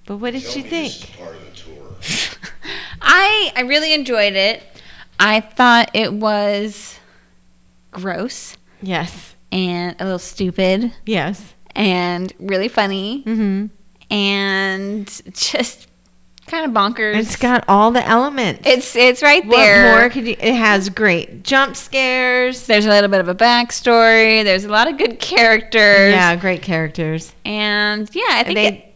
S1: But what did you think?
S6: Part of the tour.
S2: I I really enjoyed it. I thought it was gross
S1: Yes.
S2: and a little stupid
S1: Yes.
S2: and really funny
S1: Mm-hmm.
S2: and just kind of bonkers.
S1: It's got all the elements.
S2: it's it's right
S1: what
S2: there.
S1: more could you? It has great jump scares.
S2: There's a little bit of a backstory. There's a lot of good characters.
S1: Yeah, great characters.
S2: And yeah, I think
S1: they-
S2: it,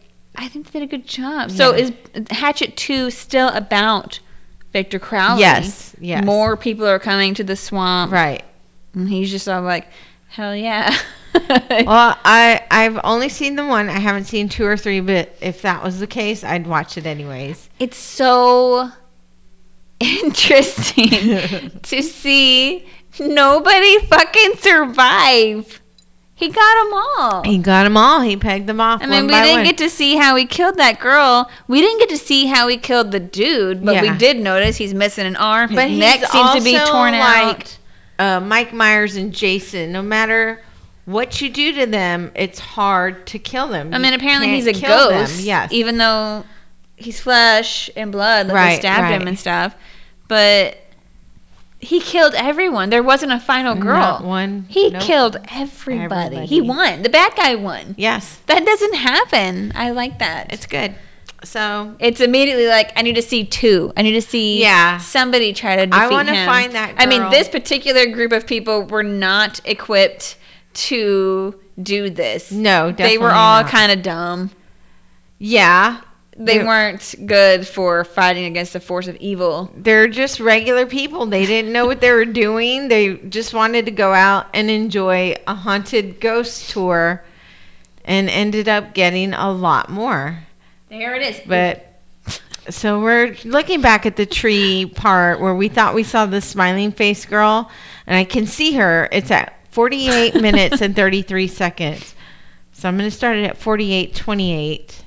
S2: I think they did a good job. So is Hatchet 2 still about Victor Crowley?
S1: Yes, yes.
S2: More people are coming to the swamp.
S1: Right.
S2: And he's just all like, hell yeah.
S1: Well, I I've only seen the one. I haven't seen two or three. But if that was the case, I'd watch it anyways.
S2: it's so interesting to see nobody fucking survive. He got them all.
S1: He got them all. He pegged them off.
S2: I mean, we didn't
S1: one.
S2: get to see how he killed that girl. We didn't get to see how he killed the dude, but
S1: Yeah.
S2: we did notice he's missing an arm. His
S1: But
S2: neck seems to be torn out.
S1: like, uh, Mike Myers and Jason. No matter what you do to them, it's hard to kill them.
S2: I mean, apparently he's a
S1: kill them.
S2: ghost.
S1: Yes.
S2: Even though he's flesh and blood, like they
S1: Right,
S2: stabbed him and stuff. But he killed everyone. There wasn't a final girl.
S1: Not one.
S2: He
S1: nope.
S2: killed everybody. He won. The bad guy won.
S1: Yes,
S2: That doesn't happen. I like that.
S1: it's good. So
S2: It's immediately like I need to see two. I need to see
S1: Yeah.
S2: somebody try to defeat
S1: I wanna find that
S2: I mean, this particular group of people were not equipped to do this.
S1: no, definitely.
S2: they were all kind of dumb.
S1: yeah.
S2: They
S1: They're-
S2: weren't good for fighting against the force of evil.
S1: They're just regular people. They didn't know what they were doing. They just wanted to go out and enjoy a haunted ghost tour, and ended up getting a lot more.
S2: There it is.
S1: But so we're looking back at the tree part where we thought we saw the smiling face girl, and I can see her. It's at 48 minutes and 33 seconds. So I'm going to start it at 48:28,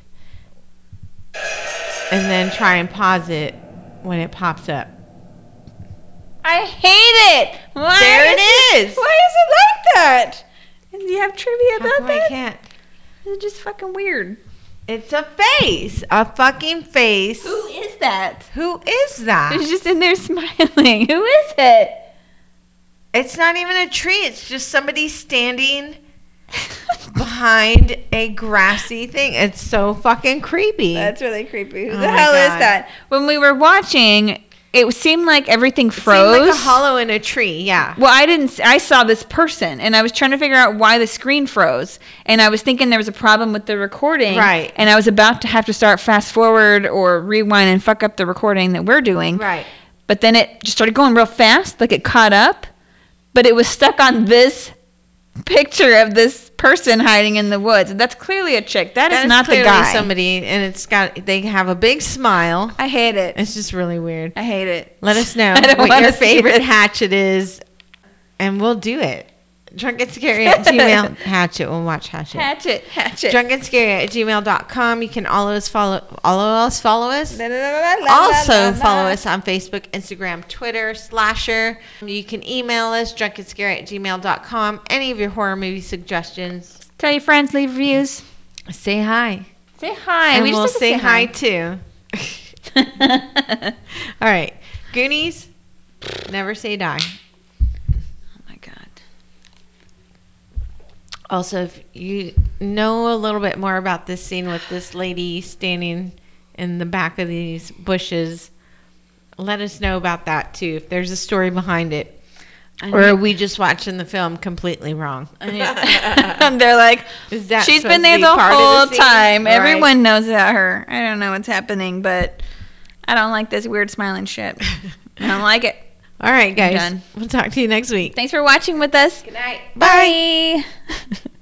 S1: and then try and pause it when it pops up.
S2: I hate it. Why
S1: There it
S2: is
S1: is.
S2: Why is it like that? Do you have trivia
S1: How
S2: about
S1: that? I can't?
S2: It's just fucking weird.
S1: It's a face, a fucking face.
S2: Who is that?
S1: Who is that?
S2: It's just in there smiling. Who is it?
S1: It's not even a tree. It's just somebody standing behind a grassy thing. It's so fucking creepy.
S2: That's really creepy. Who
S1: Oh
S2: the hell is that? When we were watching, it seemed like everything froze.
S1: It Seemed like a hollow in a tree. Yeah.
S2: well, I didn't. I saw this person, and I was trying to figure out why the screen froze, and I was thinking there was a problem with the recording,
S1: Right.
S2: And I was about to have to start fast forward or rewind and fuck up the recording that we're doing,
S1: Right.
S2: But then it just started going real fast, like it caught up, but it was stuck on this picture of this person hiding in the woods. That's clearly a chick.
S1: That
S2: is
S1: is
S2: not the guy.
S1: somebody, and it's got. They have a big smile.
S2: I hate it.
S1: It's just really weird.
S2: I hate it.
S1: Let us know what your favorite
S2: it.
S1: hatchet is, and we'll do it. Drunk and scary at gmail. Hatchet. We'll watch Hatchet.
S2: Hatchet, hatchet.
S1: Drunk and scary at gmail.com. You can always follow, follow us, follow us.
S2: La, la, la, la, la,
S1: Also,
S2: la, la.
S1: follow us on Facebook, Instagram, Twitter, Slasher. You can email us, drunkandscary at gmail.com. Any of your horror movie suggestions,
S2: Tell your friends, leave reviews.
S1: say hi.
S2: Say hi.
S1: And
S2: We just
S1: we'll
S2: like to
S1: say hi too. All right. Goonies, never say die.
S2: oh my god.
S1: Also, if you know a little bit more about this scene with this lady standing in the back of these bushes, let us know about that too. If there's a story behind it. Or are we just watching the film completely wrong?
S2: and they're like, she's been there
S1: be
S2: the
S1: of the
S2: whole time.
S1: Right.
S2: Everyone knows about her. I don't know what's happening, but I don't like this weird smiling shit. I don't like it.
S1: All right, guys.
S2: done.
S1: We'll talk to you next week.
S2: Thanks for watching with us.
S1: Good night.
S2: Bye.